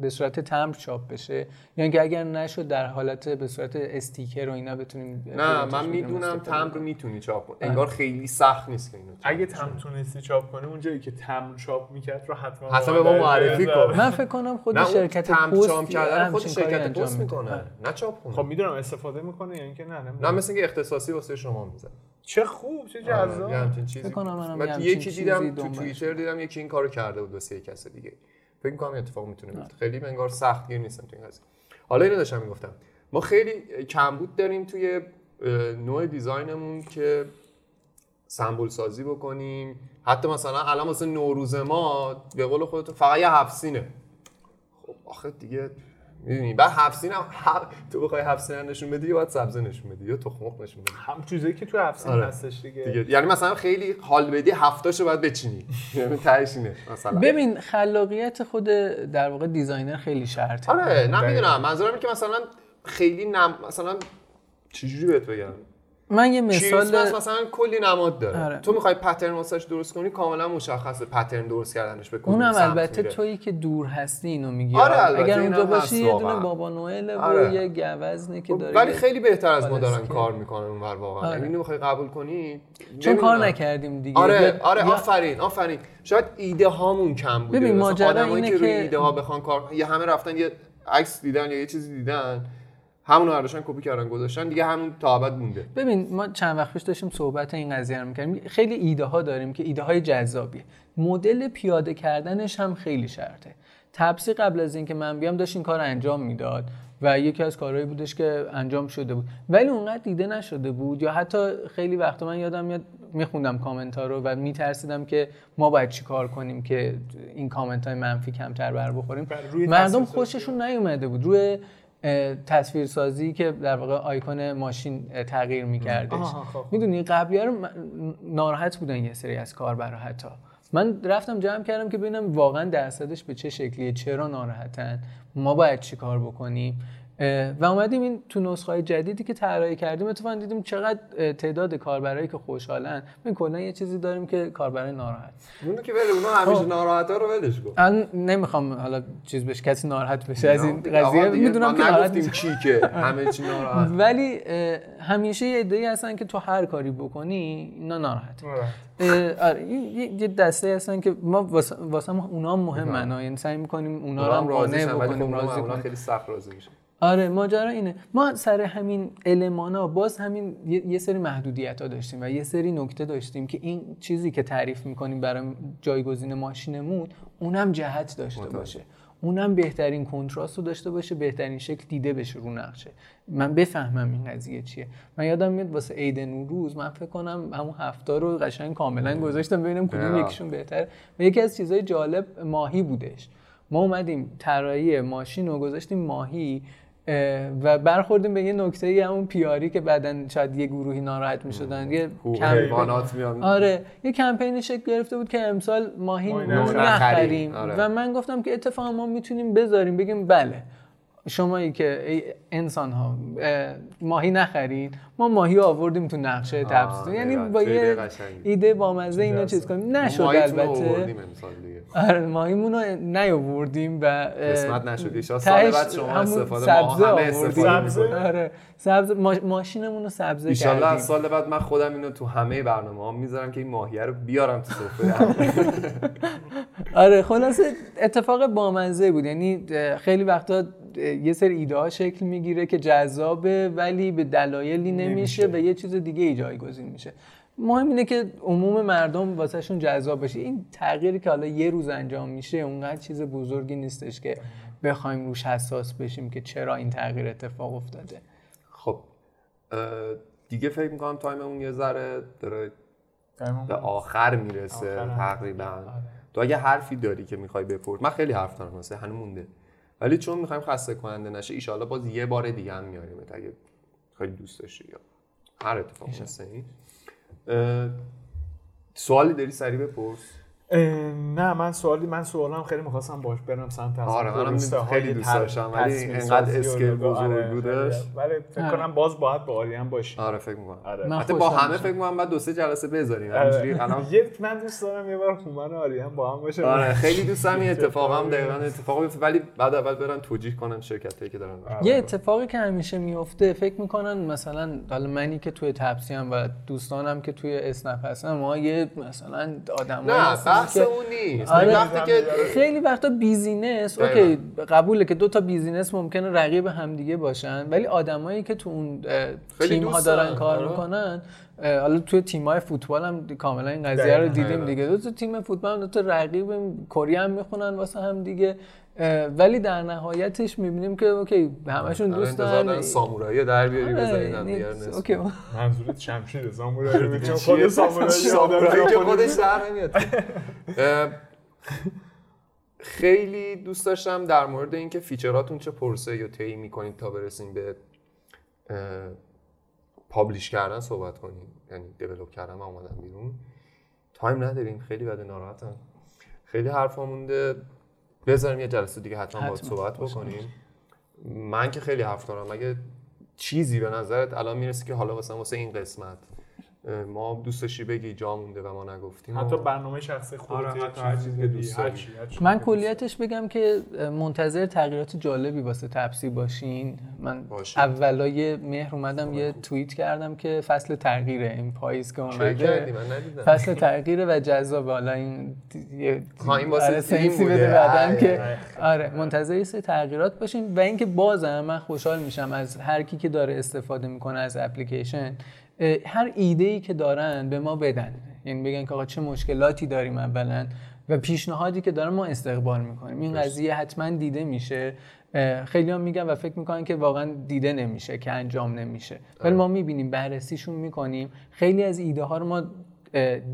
به, صورت تمبر چاپ بشه یا اینکه اگر نشد در حالت به صورت استیکر و اینا بتونیم نه من می‌دونم کنیم. می‌تونی چاپ کنی انگار خیلی سخت نیست که اینو چاپ اگه کنی. تم تونستی چاپ کنی اونجایی که تم چاپ می‌کرد رو حتما حتما به ما معرفی کن. من فکر کنم خود شرکت پست چاپ کردن خود شرکت پست. می‌کنه. نه چاپ کنه. خب می‌دونم استفاده می‌کنه یا اینکه نه نه نمی‌دونم مثل اینکه اختصاصی واسه شما می‌زنه چه خوب چه جذاب. همچین چیزی. فکر کنم منم من یکی چیزی دیدم تو توییتر دیدم یکی این کارو کرده بود واسه کس دیگه. فکر می‌کنم این اتفاق می‌تونه بیفته. خیلی انگار سخت گیر نیستم تو این قضیه. حالا اینو داشتم می‌گفتم. ما خیلی کمبود داریم توی نوع دیزاینمون که سمبل سازی بکنیم. حتی مثلا الان واسه نوروز ما به قول خودتون فقط یه هفسینه خب آخه دیگه می‌دونی بعد هفسین هم هر... تو بخوای هفسین نشون بدی یا باید سبزه نشون بدی یا تخم مرغ نشون بدی. هم چیزایی که تو افسین آره. هستش دیگه, دیگه. یعنی مثلا خیلی حال بدی هفتاشو باید بچینی. یعنی تهش اینه. مثلا. ببین خلاقیت خود در واقع designer خیلی شرطه آره نه می‌دونم. منظورم اینه که مثلا خیلی نم مثلا چجوری بهت بگم؟ من یه مثال مثلا کلی نماد داره آره. تو می‌خوای pattern واسش درست کنی کاملا مشخصه pattern درست کردنش به اونم البته میره. تویی که دور هستی اینو میگی آره، البته اگر اونجا باشی یه دونه. بابا نوئل و آره. یه گوزنه که خب، داره ولی خیلی بهتر از ما دارن. کار می‌کنن اونور واقعا آره. یعنی اینو می‌خوای قبول کنی چون کار. نکردیم دیگه آره آره آفرین آفرین شاید ایده هامون کم بوده ببین، ماجرا اینه که روی که- ایده ها بخوان کار یه همه رفتن یه عکس دیدن یا یه چیزی دیدن همون برداشتن کپی کردن گذاشتن دیگه همون تا ابد مونده. ببین ما چند وقت پیش داشتیم صحبت این قضیه رو می‌کردیم. خیلی ایده ها داریم که ایده های جذابیه. مدل پیاده کردنش هم خیلی شرطه. تپسی قبل از اینکه من بیام داشت این کار انجام می‌داد و یکی از کارهایی بودش که انجام شده بود. ولی اونقدر دیده نشده بود یا حتی خیلی وقتا من یادم میاد میخوندم کامنت ها رو و میترسیدم که ما باید چی کار کنیم که این کامنت های منفی کمتر بر بخوریم. مردم. خوششون نیومده بود. روی تصویرسازی که در واقع آیکون ماشین تغییر میکردش آها، خب. می‌دونی قبلی رو ناراحت بودن یه سری از کاربرا حتی. من رفتم جمع کردم که ببینم واقعا درصدش به چه شکلیه چرا ناراحتن؟ ما باید چی کار بکنیم؟ و اومدیم این تو نسخه های جدیدی که طراحی کردیم اتفاقا دیدیم چقدر تعداد کاربرایی که خوشحالن. ببین کلا یه چیزی داریم که کاربرای ناراحت. اونو که ولی اونا همیشه خب. ناراحت رو ولش کن. الان نمی‌خوام حالا چیز بشه کسی ناراحت بشه از این قضیه. می‌دونم که ناراحت میشه. چی که همه چی ناراحت. ولی همیشه یه عده‌ای هستن که تو هر کاری بکنی اینا ناراحت. آره. آره یه- دسته هستن که ما واسه واسه ما اونا مهمن ها. یعنی سعی می‌کنیم اونا رو هم راضی خب بکنیم اونا راضی خیلی سخت راضی میشن. آره ماجرا اینه. ما سر همین المانا باز همین یه, سری محدودیت ها داشتیم و یه سری نکته داشتیم که این چیزی که تعریف می‌کنیم برای جایگزین ماشینمون اونم جهت داشته. باشه. اونم بهترین کنتراست رو داشته باشه بهترین شکل دیده بشه رو نقشه. من بفهمم این قضیه چیه. من یادم میاد واسه عید نوروز من فکر کنم همون هفته رو قشنگ کاملا گذاشتم ببینم کدوم. یکیشون بهتره. و یکی از چیزهای جالب ماهی بودش. ما اومدیم طراحی ماشین رو گذاشتیم ماهی. اه، و برخوردیم به یه نکته ای همون پیاری که بعدا شاید یه گروهی ناراحت می‌شدن. یه کمپین آره یه کمپینی شکل گرفته بود که امسال ماهی. نخریم. آره. و من گفتم که اتفاقا ما می‌تونیم بذاریم. بگیم بله. شمایی که ای انسان ها اه، ماهی نخرین ما ماهی آوردیم تو نقشه تبسیط. یعنی. با یه. ایده با مزه اینو چیز کنیم. نشد البته. آوردیم امسال دیگه. آره ماهیمون رو نیاوردیم و قسمت نشد ایشا سال بعد شما استفاده ما سبزه همه. استفاده. آره. سبز ما... ماشینمون رو سبزه کردیم از سال بعد من خودم اینو تو همه برنامه ها می‌ذارم که این ماهیه رو بیارم تو سفره. آره خلاصه اتفاق بامزه بود. یعنی خیلی وقتا یه سری ایده ها شکل می‌گیره که جذابه ولی به دلایلی نمیشه و یه چیز دیگه ای جایگزین میشه. مهم اینه که عموم مردم واسهشون جذاب بشه این تغییری که حالا یه روز انجام میشه اونقدر چیز بزرگی نیستش که بخوایم روش حساس بشیم که چرا این تغییر اتفاق افتاده. خب دیگه فکر می‌کنم تایممون یه ذره داره به آخر می‌رسه. تقریبا. تو اگه حرفی داری که می‌خوای بپرس من خیلی حرف دارم هنوز مونده. ولی چون می‌خوایم خسته کننده نشه ایشالله باز یه بار دیگه هم میاریم اگه خیلی دوست داشتی یا هر اتفاق مثل این اه، سوالی داری سریع بپرس. نه من سوالی من سوالم خیلی می‌خواستم باش برم سمت اصلا آره، منم خیلی دوست داشتم، ولی و اسکیل. بزرگ آره، بودش. ولی فکر آره. کنم باز باید با آریان باشی آره فکر می‌کنم آره. حتی با همه. فکر می‌کنم بعد دو سه جلسه بذاریم آره. همینجوری الان یه من دوست دارم یه بار هومن و آریان با هم باشه آره خیلی دوست دارم این اتفاق هم دقیقا اتفاق بیفته ولی بعد اول برن توجیه کنن شرکت هایی که دارن یه اتفاقی که همیشه میفته فکر می‌کنن مثلا حالا منی که توی تپسی و دوستانم که توی اسنپ هستن ما یه مثلا آدم نه بحث اون نیست آره. وقتی که خیلی وقتا business دقیقاً. okay قبوله که دو تا business ممکنه رقیب همدیگه باشن ولی آدمایی که تو اون تیم ها. دارن کار آره. می‌کنن حالا توی تیم های فوتبال هم کاملا این قضیه رو. دیدیم دیگه دو تا تیم فوتبال هم دو تا رقیب کری هم می‌خونن واسه هم دیگه ولی در نهایتش می‌بینیم که okay همشون الان دوست دارن. سامورایی در بیاری آره، بزنید هم یعنی- دیگه okay. منظورت شمشیر سامورایی بود چون؟ خود سامورایی که خودش در نمیاد. خیلی دوست داشتم در مورد اینکه feature اتون چه پروسه‌ای طی می‌کنید تا برسیم به publish کردن صحبت کنیم یعنی develop کردن و اومدن بیرون. تایم نداریم. خیلی بده ناراحتم. خیلی حرفا مونده. بذاریم یه جلسه دیگه حتما باید حتما. صحبت بکنیم. من که خیلی حرف دارم. اگه چیزی به نظرت الان می‌رسه که حالا مثلا واسه این قسمت ما دوست داشتی بگی جا مونده و ما نگفتیم حتی و- برنامه شخصی خودت آره، هر چیزی که دوست هر داری. من کلیتش بگم که منتظر تغییرات جالبی واسه تپسی باشین من باشین. اولای مهر اومدم یه توییت کردم که فصل تغییره این پاییز که اومده من ندیدم فصل تغییره و جذاب حالا این ها، این واسه آره، سنسی بوده. آره، که آره. آره منتظر یه سری تغییرات باشین و اینکه بازم من خوشحال میشم از هر کی که داره استفاده می‌کنه از اپلیکیشن هر ایده ای که دارن به ما بدن. یعنی بگن که آقا چه مشکلاتی داریم اولا. و پیشنهادی که دارن ما استقبال می‌کنیم. این قضیه حتما دیده میشه. خیلی هم میگن و فکر می‌کنن که واقعا دیده نمیشه که انجام نمیشه. ولی ما می‌بینیم بررسیشون می‌کنیم. خیلی از ایده ها رو ما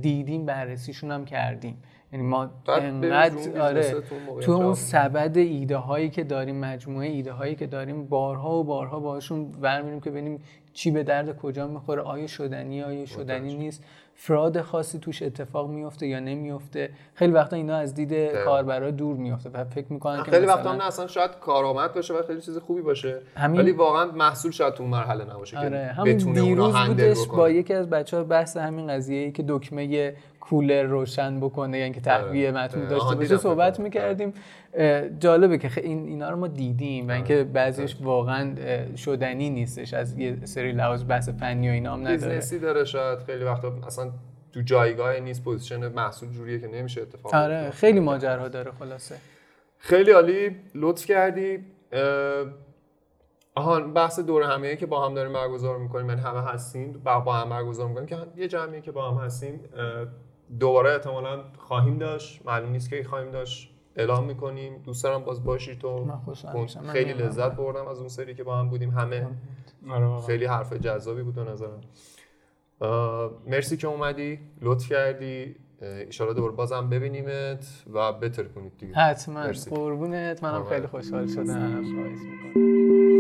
دیدیم بررسیشون هم کردیم. یعنی ما انقدر آره تو اون. سبد ایده هایی که داریم مجموعه ایده هایی که داریم بارها و بارها باشون برمیریم که ببینیم چی به درد کجا می‌خوره آیا شدنی آیا شدنی نیست. فراد خاصی توش اتفاق میفته یا نمیفته خیلی وقتا اینا از دید کاربرا دور میفته و فکر می‌کنن که خیلی وقتا نه اصلا شاید کارآمد باشه و خیلی چیز خوبی باشه. همین- ولی واقعا محصول شاید تو مرحله نباشه آره که بتونه اونا هندل بودش بکنه. با یکی از بچه ها بحث همین قضیه ای که دکمه کولر روشن بکنه یعنی که تهویه آره. متن آره. داشته آها، باشه صحبت می‌کردیم. جالبه که این اینا رو ما دیدیم و اینکه بعضیش واقعا شدنی نیستش. از یه سری لحاظ بحث فنی و اینا هم نداره. business ی داره شاید خیلی وقتا اصلا تو جایگاه نیست position محصول جوریه که نمیشه اتفاق آره. خیلی ماجراها داره خلاصه. خیلی عالی لطف کردی. اه، آهان بحث دور همیه که با هم داریم برگزار می‌کنیم یعنی همه هستیم با هم برگزار می‌کنیم که یه جمعی که با هم هستیم دوباره احتمالا خواهیم داشت. معلوم نیست که خواهیم داشت. اعلام می‌کنیم. دوست دارم باز باشی تو. من خیلی. لذت بردم از اون سری که با هم بودیم. همه آره واقعا. خیلی حرف جذابی بود به نظرم. مرسی که اومدی. لطف کردی. ایشالا دوباره بازم ببینیمت و بتر کنید دیگه. حتما. قربونت. منم آره. خیلی خوشحال شدم. می‌کنم.